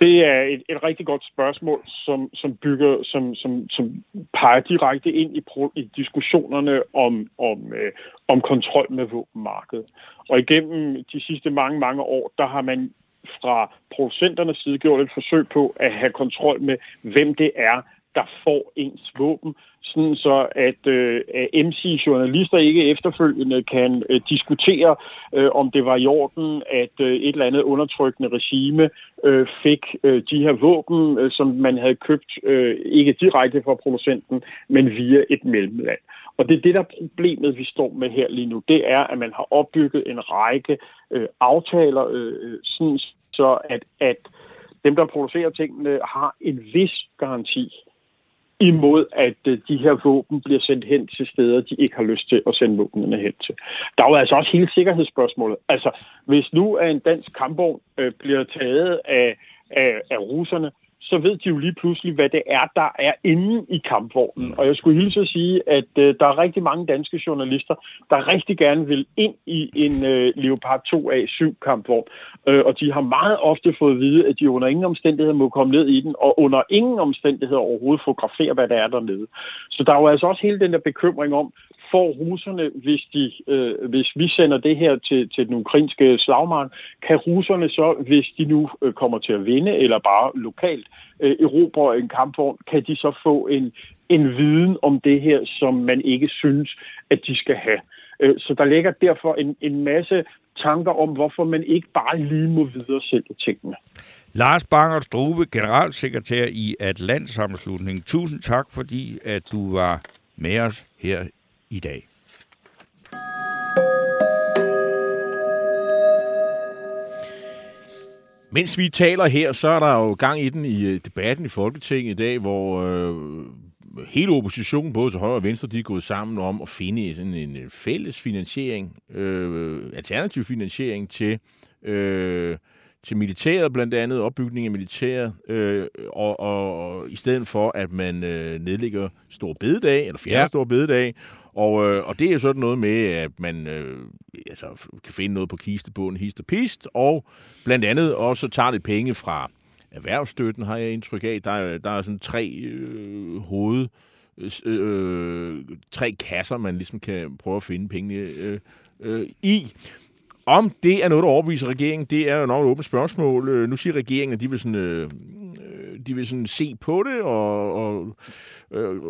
Det er et, et rigtig godt spørgsmål, som, som bygger, som, som, som peger direkte ind i, pro, i diskussionerne om, om, øh, om kontrol med våbenmarkedet. Og igennem de sidste mange, mange år, der har man fra producenternes side gjort et forsøg på at have kontrol med, hvem det er, der får ens våben, sådan så at øh, MC-journalister ikke efterfølgende kan øh, diskutere, øh, om det var i orden, at øh, et eller andet undertrykkende regime øh, fik øh, de her våben, øh, som man havde købt øh, ikke direkte fra producenten, men via et mellemland. Og det er det, der er problemet, vi står med her lige nu. Det er, at man har opbygget en række øh, aftaler, øh, øh sådan så at, at dem, der producerer tingene, har en vis garanti imod at øh, de her våben bliver sendt hen til steder, de ikke har lyst til at sende våbnene hen til. Der er jo altså også hele sikkerhedsspørgsmålet. Altså, hvis nu en dansk kampvogn øh, bliver taget af, af, af russerne, så ved de jo lige pludselig, hvad det er, der er inde i kampvognen. Og jeg skulle hilse at sige, at øh, der er rigtig mange danske journalister, der rigtig gerne vil ind i en øh, Leopard 2A7 kampvogn. Øh, og de har meget ofte fået at vide, at de under ingen omstændigheder må komme ned i den, og under ingen omstændigheder overhovedet fotografere, hvad der er dernede. Så der er jo altså også hele den der bekymring om, får russerne, hvis, de, øh, hvis vi sender det her til, til den ukrainske slagmark, kan russerne så, hvis de nu øh, kommer til at vinde, eller bare lokalt øh, erobre en kampvogn, kan de så få en, en viden om det her, som man ikke synes, at de skal have. Øh, så der ligger derfor en, en masse tanker om, hvorfor man ikke bare lige må videre sælge tingene. Lars Banger Struve, generalsekretær i Atlantsammenslutningen. Tusind tak, fordi at du var med os her i dag. Mens vi taler her, så er der jo gang i den i øh, debatten i Folketinget i dag, hvor øh, hele oppositionen, både til højre og venstre, de er gået sammen om at finde sådan en øh, fælles finansiering, øh, alternativ finansiering til, øh, til militæret, blandt andet opbygning af militæret, øh, og, og, og i stedet for, at man øh, nedlægger stor bededag, eller fjerner ja. stor bededag, og, øh, og det er sådan noget med, at man øh, altså, kan finde noget på kistebunden, hist og pist, og blandt andet også tager lidt penge fra erhvervsstøtten, har jeg indtryk af. Der er, der er sådan tre øh, hoved øh, tre kasser, man ligesom kan prøve at finde pengene øh, øh, i. Om det er noget, der overbeviser regeringen, det er jo nok et åbent spørgsmål. Øh, nu siger regeringen, at de vil sådan, øh, øh, de vil sådan se på det og, og øh,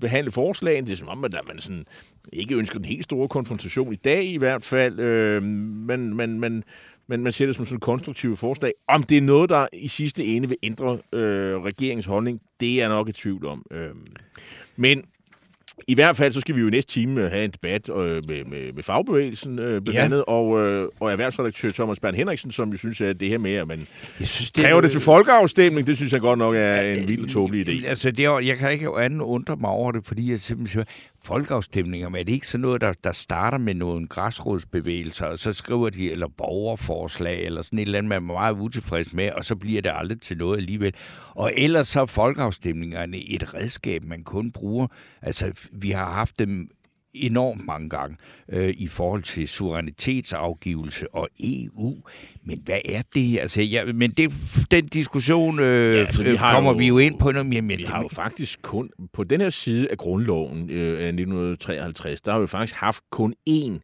behandle forslagene. Det er som om, at man sådan ikke ønsker den helt store konfrontation i dag i hvert fald. Øh, men, men, men, men man ser det som sådan et konstruktivt forslag. Om det er noget, der i sidste ende vil ændre øh, regeringens holdning, det er jeg nok i tvivl om. Øh, men i hvert fald så skal vi jo i næste time øh, have en debat øh, med, med, med fagbevægelsen øh, blandt ja. andet, og, øh, og erhvervsredaktør Thomas Bern Henriksen, som jo synes, at det her med, at man jeg synes, det kræver det til folkeafstemning, det synes jeg godt nok er en vild og tåbelig idé. Altså, det er, jeg kan ikke andet undre mig over det, fordi jeg simpelthen folkeafstemninger, men er det ikke sådan noget, der, der starter med nogle græsrodsbevægelser, og så skriver de, eller borgerforslag, eller sådan et eller andet, man er meget utilfreds med, og så bliver det aldrig til noget alligevel. Og ellers så er folkeafstemningerne et redskab, man kun bruger. Altså, vi har haft dem enormt mange gange øh, i forhold til suverænitetsafgivelse og EU. Men hvad er det? Altså, ja, men det, den diskussion øh, ja, altså, vi øh, kommer jo, vi jo ind på. Noget, men, vi har jo faktisk kun, på den her side af grundloven øh, af 1953, der har vi faktisk haft kun én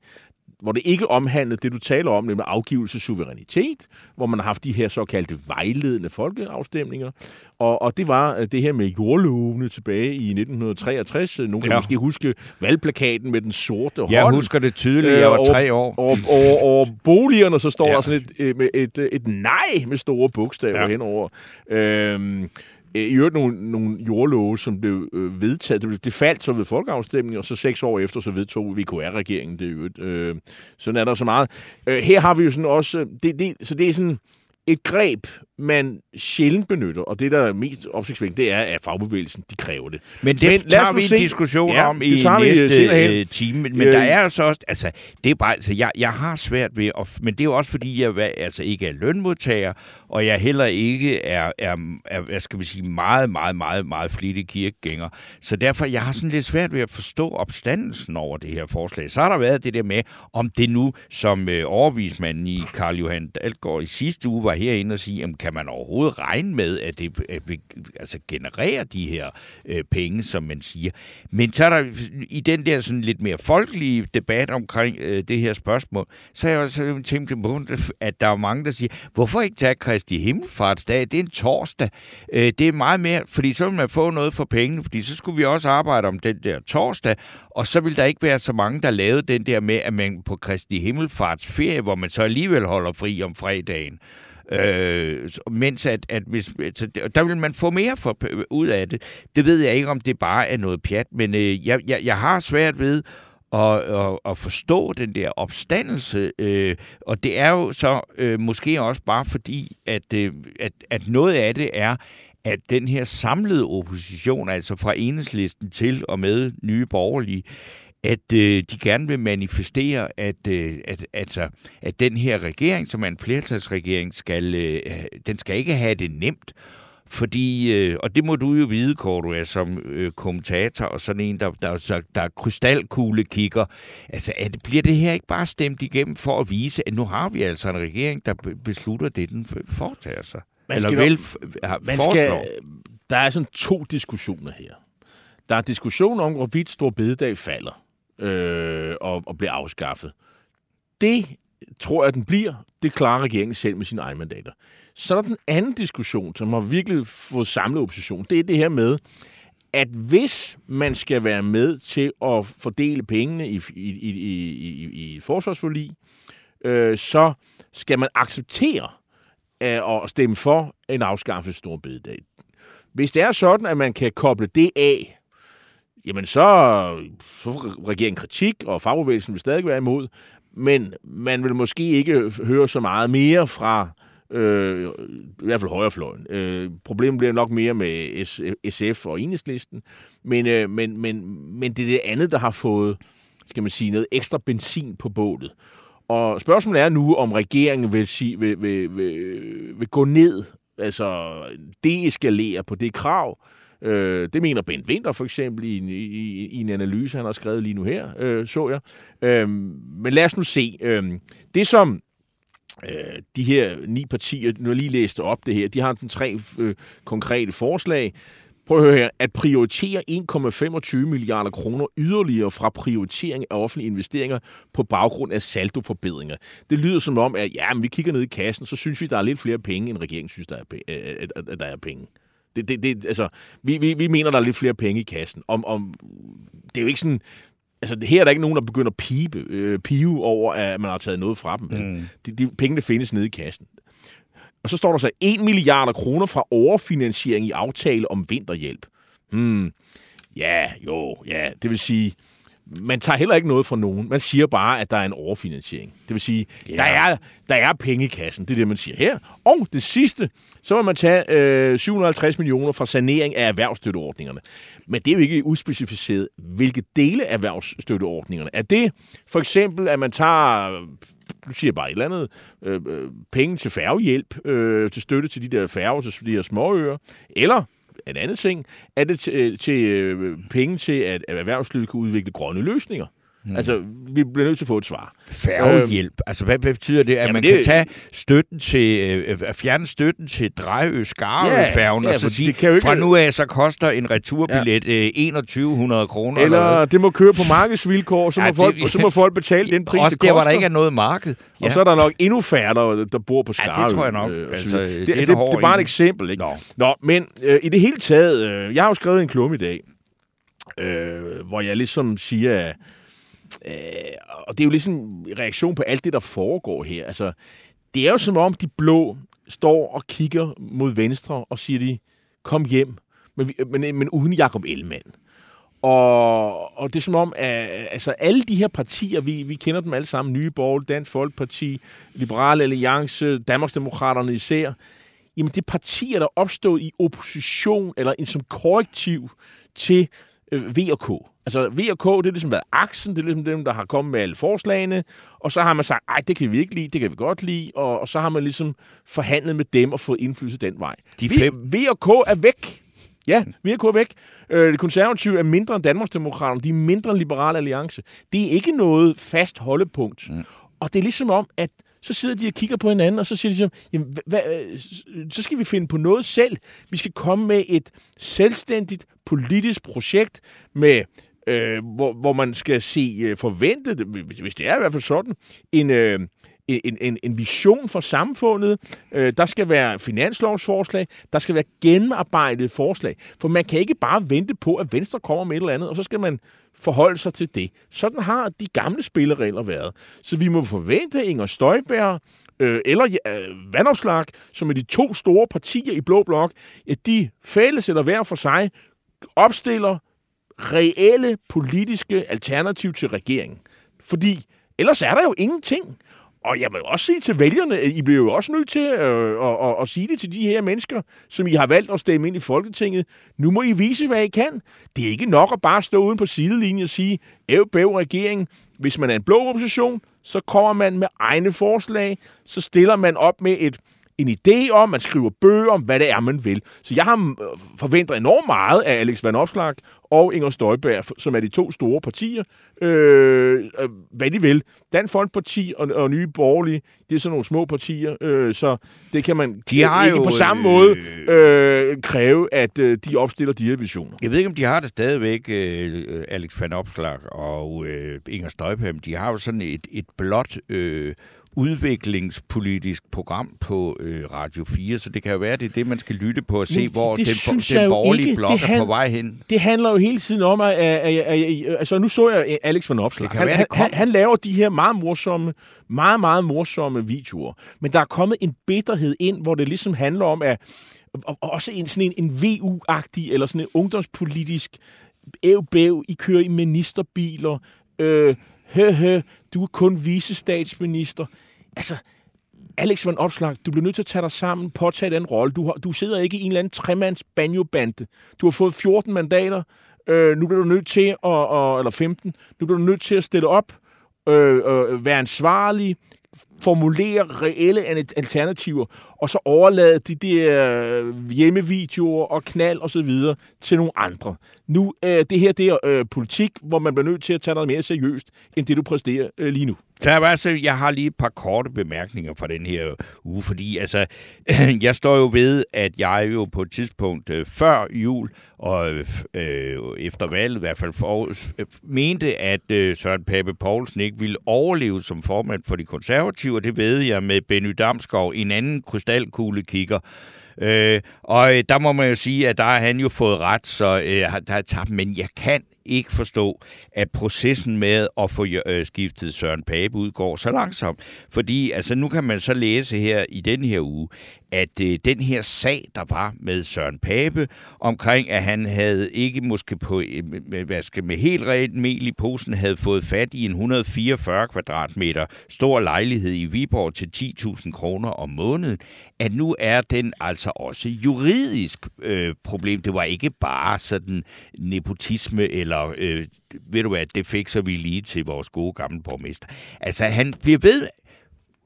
hvor det ikke omhandlede det, du taler om, nemlig afgivelse af suverænitet, hvor man har haft de her såkaldte vejledende folkeafstemninger. Og, og det var øh, det her med jordlovene tilbage i 1963. Nogle kan ja. måske huske valgplakaten med den sorte hånd. Jeg husker det tydeligt, jeg var øh, tre år. Og, og, og boligerne, så står ja. der sådan et, et, et, et nej med store bogstaver ja. henover. Øhm, Øh, Øh, i øvrigt nogle, nogle jordlove, som blev øh, vedtaget. Det, det faldt så ved folkeafstemningen, og så seks år efter, så vedtog VKR-regeringen det i øvrigt. Øh, sådan er der så meget. Øh, her har vi jo sådan også... Øh, det, det, så det er sådan et greb, man sjældent benytter, og det, der er mest opsigtsvækkende, det er, at fagbevægelsen, de kræver det. Men det men tager vi en se. diskussion ja, om i næste øh, time. Men, øh, der er altså også, altså, det er bare, altså, jeg, jeg har svært ved, at, men det er jo også, fordi jeg altså, ikke er lønmodtager, og jeg heller ikke er, er, er hvad skal vi sige, meget, meget, meget, meget flittig kirkegænger. Så derfor, jeg har sådan lidt svært ved at forstå opstandelsen over det her forslag. Så har der været det der med, om det nu, som øh, overvismanden i Karl Johan Dalgaard i sidste uge var herinde og sige, jamen, kan man overhovedet regne med, at det at vi, altså genererer de her øh, penge, som man siger. Men så er der i den der sådan lidt mere folkelige debat omkring øh, det her spørgsmål, så er jeg også tænkt på, at der er mange, der siger, hvorfor ikke tage Kristi Himmelfartsdag? Det er en torsdag. Øh, det er meget mere, fordi så vil man få noget for pengene, fordi så skulle vi også arbejde om den der torsdag, og så vil der ikke være så mange, der lavede den der med, at man på Kristi Himmelfarts ferie, hvor man så alligevel holder fri om fredagen. Øh, mens at, at hvis, så der vil man få mere for, ud af det. Det ved jeg ikke, om det bare er noget pjat, men øh, jeg, jeg, jeg har svært ved at, at, at forstå den der opstandelse. Øh, og det er jo så øh, måske også bare fordi, at, øh, at, at noget af det er, at den her samlede opposition, altså fra enhedslisten til og med nye borgerlige, at øh, de gerne vil manifestere, at, øh, at, altså, at den her regering, som er en flertalsregering, skal, øh, den skal ikke have det nemt. Fordi, øh, og det må du jo vide, er som øh, kommentator og sådan en, der, der, der, der er krystalkugle kigger. Altså, at, bliver det her ikke bare stemt igennem for at vise, at nu har vi altså en regering, der beslutter det, den foretager sig? Man Eller vel man skal, Der er sådan to diskussioner her. Der er diskussion om, hvorvidt Stor Bededag falder øh, og, og bliver afskaffet. Det tror jeg, den bliver. Det klarer regeringen selv med sine egne mandater. Så er der den anden diskussion, som har virkelig fået samlet opposition. Det er det her med, at hvis man skal være med til at fordele pengene i, i, i, i, i forsvarsforlig, øh, så skal man acceptere øh, at stemme for en afskaffet stor bededag. Hvis det er sådan, at man kan koble det af jamen så, så får regeringen kritik, og fagbevægelsen vil stadig være imod, men man vil måske ikke høre så meget mere fra øh, i hvert fald højrefløjen. Øh, problemet bliver nok mere med SF og Enhedslisten, men, øh, men, men, men det er det andet, der har fået skal man sige, noget ekstra benzin på bålet. Og spørgsmålet er nu, om regeringen vil, sige, vil, vil, vil, vil gå ned, altså deeskalere på det krav, Øh, Øh, det mener Bent Winter for eksempel i, i, i en analyse, han har skrevet lige nu her, øh, så jeg. Øh, men lad os nu se. Øh, det som øh, de her ni partier, nu har lige læst op det her, de har den tre øh, konkrete forslag. prøv at høre her, at prioritere 1,25 milliarder kroner yderligere fra prioritering af offentlige investeringer på baggrund af saldoforbedringer. Det lyder som om, at ja, men vi kigger ned i kassen, så synes vi, der er lidt flere penge, end regeringen synes, der er, at, at, at der er penge. Det, det, det, altså, vi, vi, vi mener, der er lidt flere penge i kassen. Om, om, det er jo ikke sådan... Altså, her er der ikke nogen, der begynder at pipe, øh, pive over, at man har taget noget fra dem. Mm. De, de pengene findes nede i kassen. Og så står der så 1 milliarder kroner fra overfinansiering i aftale om vinterhjælp. Hmm. Ja, jo, ja. Det vil sige, man tager heller ikke noget fra nogen. Man siger bare, at der er en overfinansiering. Det vil sige, ja. der, er, der er penge i kassen. Det er det, man siger her. Og det sidste, så vil man tage øh, 750 millioner fra sanering af erhvervsstøtteordningerne. Men det er jo ikke uspecificeret, hvilke dele af erhvervsstøtteordningerne. Er det for eksempel, at man tager du siger bare et eller andet, øh, øh, penge til færgehjælp, øh, til støtte til de der færger, til de her småøer, eller en anden ting, er det til, øh, til øh, penge til, at erhvervslivet kan udvikle grønne løsninger. Hmm. Altså, vi bliver nødt til at få et svar. Færgehjælp. Øh, altså, hvad, betyder det? At Jamen man det, kan tage støtten til, øh, at fjerne støtten til Drejø Skarø-færgen, ja, ja, og så sige, ikke, fra nu af, så koster en returbillet ja. øh, 2100 kroner. Eller, eller det må køre på markedsvilkår, så, ja, må, folk, det, så må <laughs> folk betale den pris, også det der, hvor der ikke er noget marked. Ja. Og så er der nok endnu færre, der, der bor på Skarø. Ja, det tror jeg nok. Øh, altså, det, det, det, det, det, er bare et eksempel. Ikke? Nå. Nå, men øh, i det hele taget, øh, jeg har jo skrevet en klum i dag, øh, hvor jeg ligesom siger, at Øh, og det er jo ligesom en reaktion på alt det, der foregår her. Altså, det er jo som om, de blå står og kigger mod venstre og siger de, kom hjem, men, men, men uden Jakob Ellemann. Og, og det er som om, at altså, alle de her partier, vi, vi kender dem alle sammen, Nye Borgerlige, Dansk Folkeparti, Liberale Alliance, Danmarksdemokraterne især, jamen det er partier, der er opstået i opposition eller som korrektiv til øh, VK. Altså, V og K, det er ligesom været aksen, det er ligesom dem, der har kommet med alle forslagene, og så har man sagt, ej, det kan vi ikke lide, det kan vi godt lide, og, og så har man ligesom forhandlet med dem og fået indflydelse den vej. De fem... v, v og K er væk. Ja, V og K er væk. Øh, det konservative er mindre end Danmarksdemokraterne, de er mindre end Liberale Alliance. Det er ikke noget fast holdepunkt. Mm. Og det er ligesom om, at så sidder de og kigger på hinanden, og så siger de så, jamen, hvad, så skal vi finde på noget selv. Vi skal komme med et selvstændigt politisk projekt med øh, hvor, hvor man skal se øh, forventet, hvis det er i hvert fald sådan, en, øh, en, en, en vision for samfundet. Øh, der skal være finanslovsforslag, der skal være gennemarbejdet forslag. For man kan ikke bare vente på, at Venstre kommer med et eller andet, og så skal man forholde sig til det. Sådan har de gamle spilleregler været. Så vi må forvente Inger Støjberg, øh, eller øh, Vandopslag, som er de to store partier i Blå Blok, at de fælles eller hver for sig opstiller reelle politiske alternativ til regeringen. Fordi ellers er der jo ingenting. Og jeg vil også sige til vælgerne, at I bliver jo også nødt til øh, at, at, at sige det til de her mennesker, som I har valgt at stemme ind i Folketinget. Nu må I vise, hvad I kan. Det er ikke nok at bare stå uden på sidelinjen og sige, æv, bæv, regering. Hvis man er en blå opposition, så kommer man med egne forslag, så stiller man op med et en idé om, man skriver bøger om, hvad det er, man vil. Så jeg har øh, forventet enormt meget af Alex Van Opslag og Inger Støjberg, som er de to store partier, øh, øh, hvad de vil. Dansk Folkeparti og, og Nye Borgerlige, det er sådan nogle små partier, øh, så det kan man de har ikke jo, på samme øh, måde øh, kræve, at øh, de opstiller de her visioner. Jeg ved ikke, om de har det stadigvæk, øh, Alex Van Opslag og øh, Inger Støjberg. De har jo sådan et, et blot... Øh, udviklingspolitisk program på øh, Radio 4, så det kan jo være, det er det, man skal lytte på og se, Men hvor den, den borgerlige blok er på vej hen. Det handler jo hele tiden om, at, at, at, at, at altså nu så jeg Alex von Opslag. Han, være, han, han laver de her meget morsomme, meget, meget morsomme videoer. Men der er kommet en bitterhed ind, hvor det ligesom handler om, at og også en, sådan en, en VU-agtig, eller sådan en ungdomspolitisk æv I kører i ministerbiler, øh, høhø, du er kun visestatsminister. Altså, Alex van Opslag, du bliver nødt til at tage dig sammen, påtage den rolle. Du, har, du sidder ikke i en eller anden tremands banjobande. Du har fået 14 mandater. Øh, nu bliver du nødt til at, og, eller 15. Nu bliver du nødt til at stille op, øh, øh, være ansvarlig, formulere reelle alternativer, og så overlade de der øh, hjemmevideoer og knald og så videre til nogle andre. Nu, øh, det her det er øh, politik, hvor man bliver nødt til at tage noget mere seriøst, end det du præsterer øh, lige nu. Så altså, jeg har lige et par korte bemærkninger fra den her uge, fordi altså, <clears throat> jeg står jo ved, at jeg jo på et tidspunkt øh, før jul og øh, efter valget i hvert fald for, øh, mente, at øh, Søren Pape Poulsen ikke ville overleve som formand for de konservative, og det ved jeg med Benny Damskov, en anden krystal kigger. Øh, og øh, der må man jo sige, at der har han jo fået ret, så øh, der er tabt. Men jeg kan ikke forstå, at processen med at få øh, skiftet Søren Pape ud går så langsomt. Fordi altså, nu kan man så læse her i den her uge, at øh, den her sag, der var med Søren Pape, omkring at han havde ikke måske på, øh, med, hvad skal, med helt rent mel i posen, havde fået fat i en 144 kvadratmeter stor lejlighed i Viborg til 10.000 kroner om måneden, at nu er den altså også juridisk øh, problem. Det var ikke bare sådan nepotisme eller, øh, ved du hvad, det fikser vi lige til vores gode gamle borgmester. Altså, han bliver ved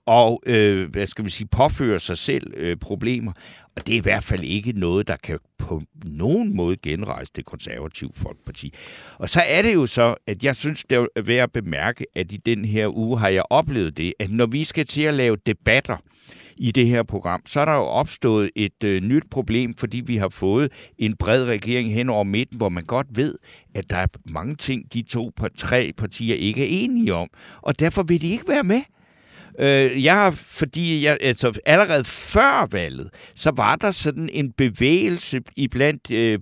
og øh, hvad skal man sige, påføre sig selv øh, problemer. Og det er i hvert fald ikke noget, der kan på nogen måde genrejse det konservative folkeparti. Og så er det jo så, at jeg synes, det er værd at bemærke, at i den her uge har jeg oplevet det, at når vi skal til at lave debatter, i det her program, så er der jo opstået et øh, nyt problem, fordi vi har fået en bred regering hen over midten, hvor man godt ved, at der er mange ting, de to på tre partier ikke er enige om. Og derfor vil de ikke være med. Øh, jeg har, fordi jeg, altså, allerede før valget, så var der sådan en bevægelse iblandt øh,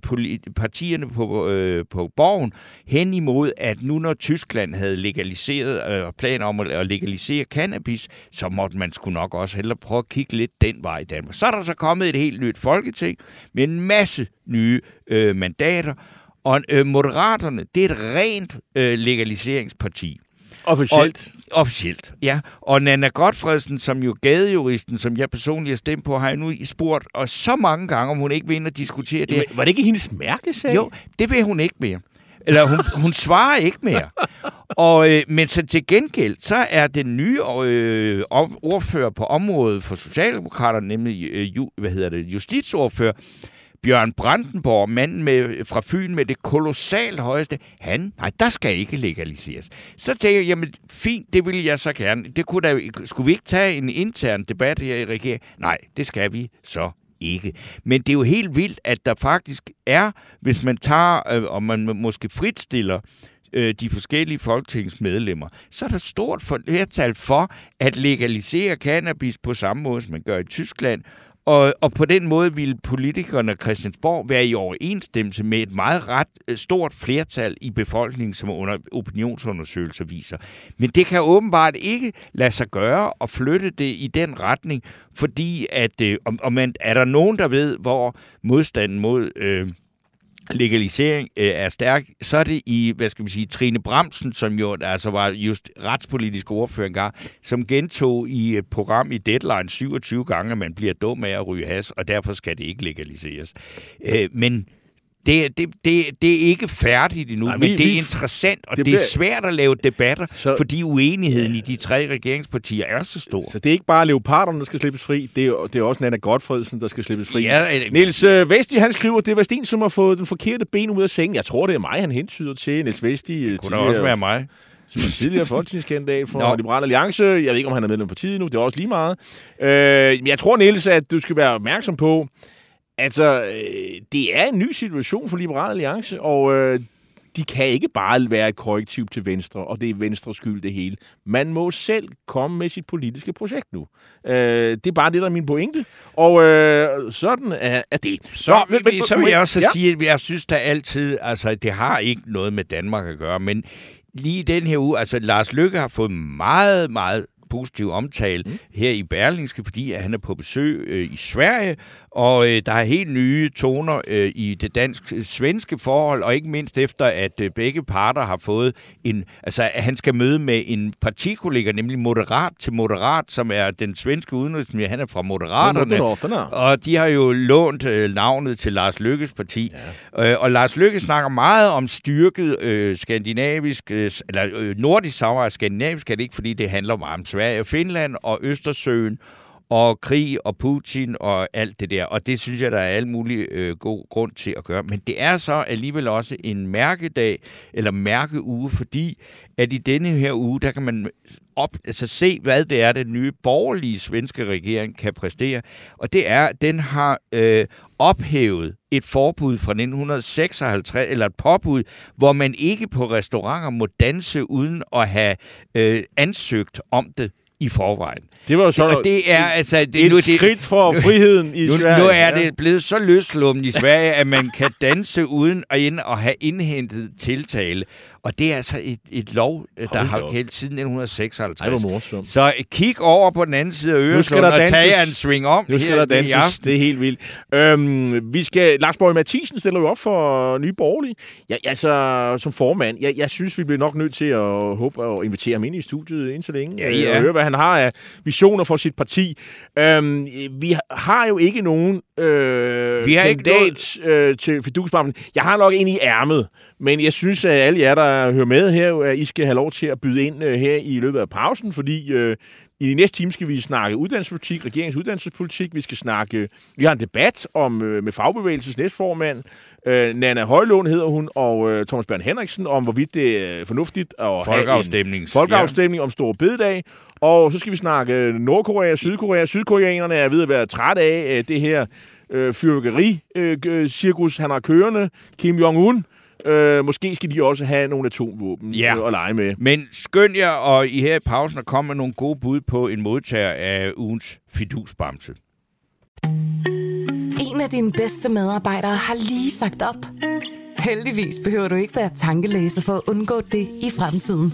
partierne på, øh, på borgen hen imod, at nu når Tyskland havde legaliseret øh, planer om at legalisere cannabis, så måtte man skulle nok også hellere prøve at kigge lidt den vej i Danmark. Så er der så kommet et helt nyt folketing med en masse nye øh, mandater, og øh, Moderaterne, det er et rent øh, legaliseringsparti. Officielt. Og, officielt, ja. Og Nana Godfredsen, som jo gadejuristen, som jeg personligt har stemt på, har jeg nu spurgt og så mange gange, om hun ikke vil ind og diskutere det. var det ikke hendes mærkesag? Jo, det vil hun ikke mere. Eller hun, <laughs> hun svarer ikke mere. Og, øh, men så til gengæld, så er den nye øh, ordfører på området for Socialdemokraterne, nemlig øh, ju, hvad hedder det, justitsordfører, Bjørn Brandenborg, manden med, fra Fyn med det kolossalt højeste, han, nej, der skal ikke legaliseres. Så tænker jeg, jamen fint, det vil jeg så gerne. Det kunne da, skulle vi ikke tage en intern debat her i regeringen? Nej, det skal vi så ikke. Men det er jo helt vildt, at der faktisk er, hvis man tager, øh, og man måske fritstiller øh, de forskellige folketingsmedlemmer, så er der stort flertal for at legalisere cannabis på samme måde, som man gør i Tyskland, og, og på den måde ville politikerne Christiansborg være i overensstemmelse med et meget ret øh, stort flertal i befolkningen, som under opinionsundersøgelser viser. Men det kan åbenbart ikke lade sig gøre at flytte det i den retning, fordi at, øh, og, og man, er der nogen, der ved, hvor modstanden mod øh, legalisering øh, er stærk, så er det i, hvad skal vi sige, Trine Bramsen, som jo altså var just retspolitisk ordfører engang, som gentog i et program i Deadline 27 gange, at man bliver dum af at ryge has, og derfor skal det ikke legaliseres. Øh, men det, det, det, det er ikke færdigt endnu, Nej, men vi, det er vi, interessant, og det, det er svært at lave debatter, så, fordi uenigheden i de tre regeringspartier er så stor. Så det er ikke bare leoparderne, der skal slippes fri, det er, det er også Nana Godfredsen, der skal slippes fri. Ja, øh, Niels øh, Vesti, han skriver, det var Sten, som har fået den forkerte ben ud af sengen. Jeg tror, det er mig, han hentyder til. Niels Vesti. Det kunne også være mig som er tidligere folketingskandidat for <laughs> no. Liberal Alliance. Jeg ved ikke, om han er medlem af partiet nu. Det er også lige meget. Øh, men jeg tror, Niels, at du skal være opmærksom på, Altså, øh, det er en ny situation for Liberale Alliance, og øh, de kan ikke bare være et korrektiv til Venstre, og det er Venstres skyld det hele. Man må selv komme med sit politiske projekt nu. Øh, det er bare det, der er min pointe. Og øh, sådan er, er det. Så, Nå, men, men, så vil jeg også ja. sige, at jeg synes da altid, altså det har ikke noget med Danmark at gøre, men lige den her uge, altså Lars Lykke har fået meget, meget positiv omtale mm. her i Berlingske, fordi at han er på besøg øh, i Sverige, og øh, der er helt nye toner øh, i det dansk-svenske forhold, og ikke mindst efter, at øh, begge parter har fået en... Altså, at han skal møde med en partikollega, nemlig Moderat til Moderat, som er den svenske udenrigsminister. Han er fra Moderaterne. Og de har jo lånt øh, navnet til Lars Lykkes parti. Ja. Øh, og Lars Lykke snakker meget om styrket øh, skandinavisk, øh, eller øh, nordisk samarbejde. Skandinavisk er det ikke, fordi det handler meget om Sverige Sverige og Finland og Østersøen og krig og Putin og alt det der. Og det synes jeg, der er al mulig øh, god grund til at gøre. Men det er så alligevel også en mærkedag, eller mærkeuge, fordi at i denne her uge, der kan man op, altså se, hvad det er, den nye borgerlige svenske regering kan præstere. Og det er, at den har øh, ophævet et forbud fra 1956, eller et påbud, hvor man ikke på restauranter må danse uden at have øh, ansøgt om det i forvejen. Det var jo så og det er altså det, et nu, det, skridt for friheden i <laughs> nu, Sverige. Nu er det blevet så løslummen i Sverige, at man kan danse uden at, ind og have indhentet tiltale. Og det er altså et, et lov, der Hold da har gældt siden 1956. Ej, hvor morsomt. Så kig over på den anden side af Øresund der og tag en swing om Nu skal her der danses. aften. Det er helt vildt. Øhm, vi skal, Lars Borg Mathisen stiller jo op for Nye Borgerlige. Ja, altså, som formand. Jeg, jeg synes, vi bliver nok nødt til at håbe at invitere ham ind i studiet indtil længe. Ja, øh, ja. Og høre, hvad han har af visioner for sit parti. Øhm, vi har jo ikke nogen øh, Vi har ikke kandidat øh, til fidusbammen. Jeg har nok en i ærmet. Men jeg synes, at alle jer, der hører med her, at I skal have lov til at byde ind øh, her i løbet af pausen, fordi øh, i de næste time skal vi snakke uddannelsespolitik, regeringens uddannelsespolitik. Vi skal snakke, vi har en debat om øh, med fagbevægelsens næstformand, øh, Nana Højlund hedder hun, og øh, Thomas Bjørn Henriksen, om hvorvidt det er fornuftigt at have en Folkeafstemning. folkeafstemning om store bededag. Og så skal vi snakke øh, Nordkorea Sydkorea. Sydkoreanerne er ved at være trætte af øh, det her øh, fyrværkeri-cirkus, han har kørende. Kim Jong-un. Øh, måske skal de også have nogle atomvåben Ja. øh, at lege med. Men skynd jer, og I her i pausen, at komme med nogle gode bud på en modtager af ugens fidusbamse. En af dine bedste medarbejdere har lige sagt op. Heldigvis behøver du ikke være tankelæser for at undgå det i fremtiden.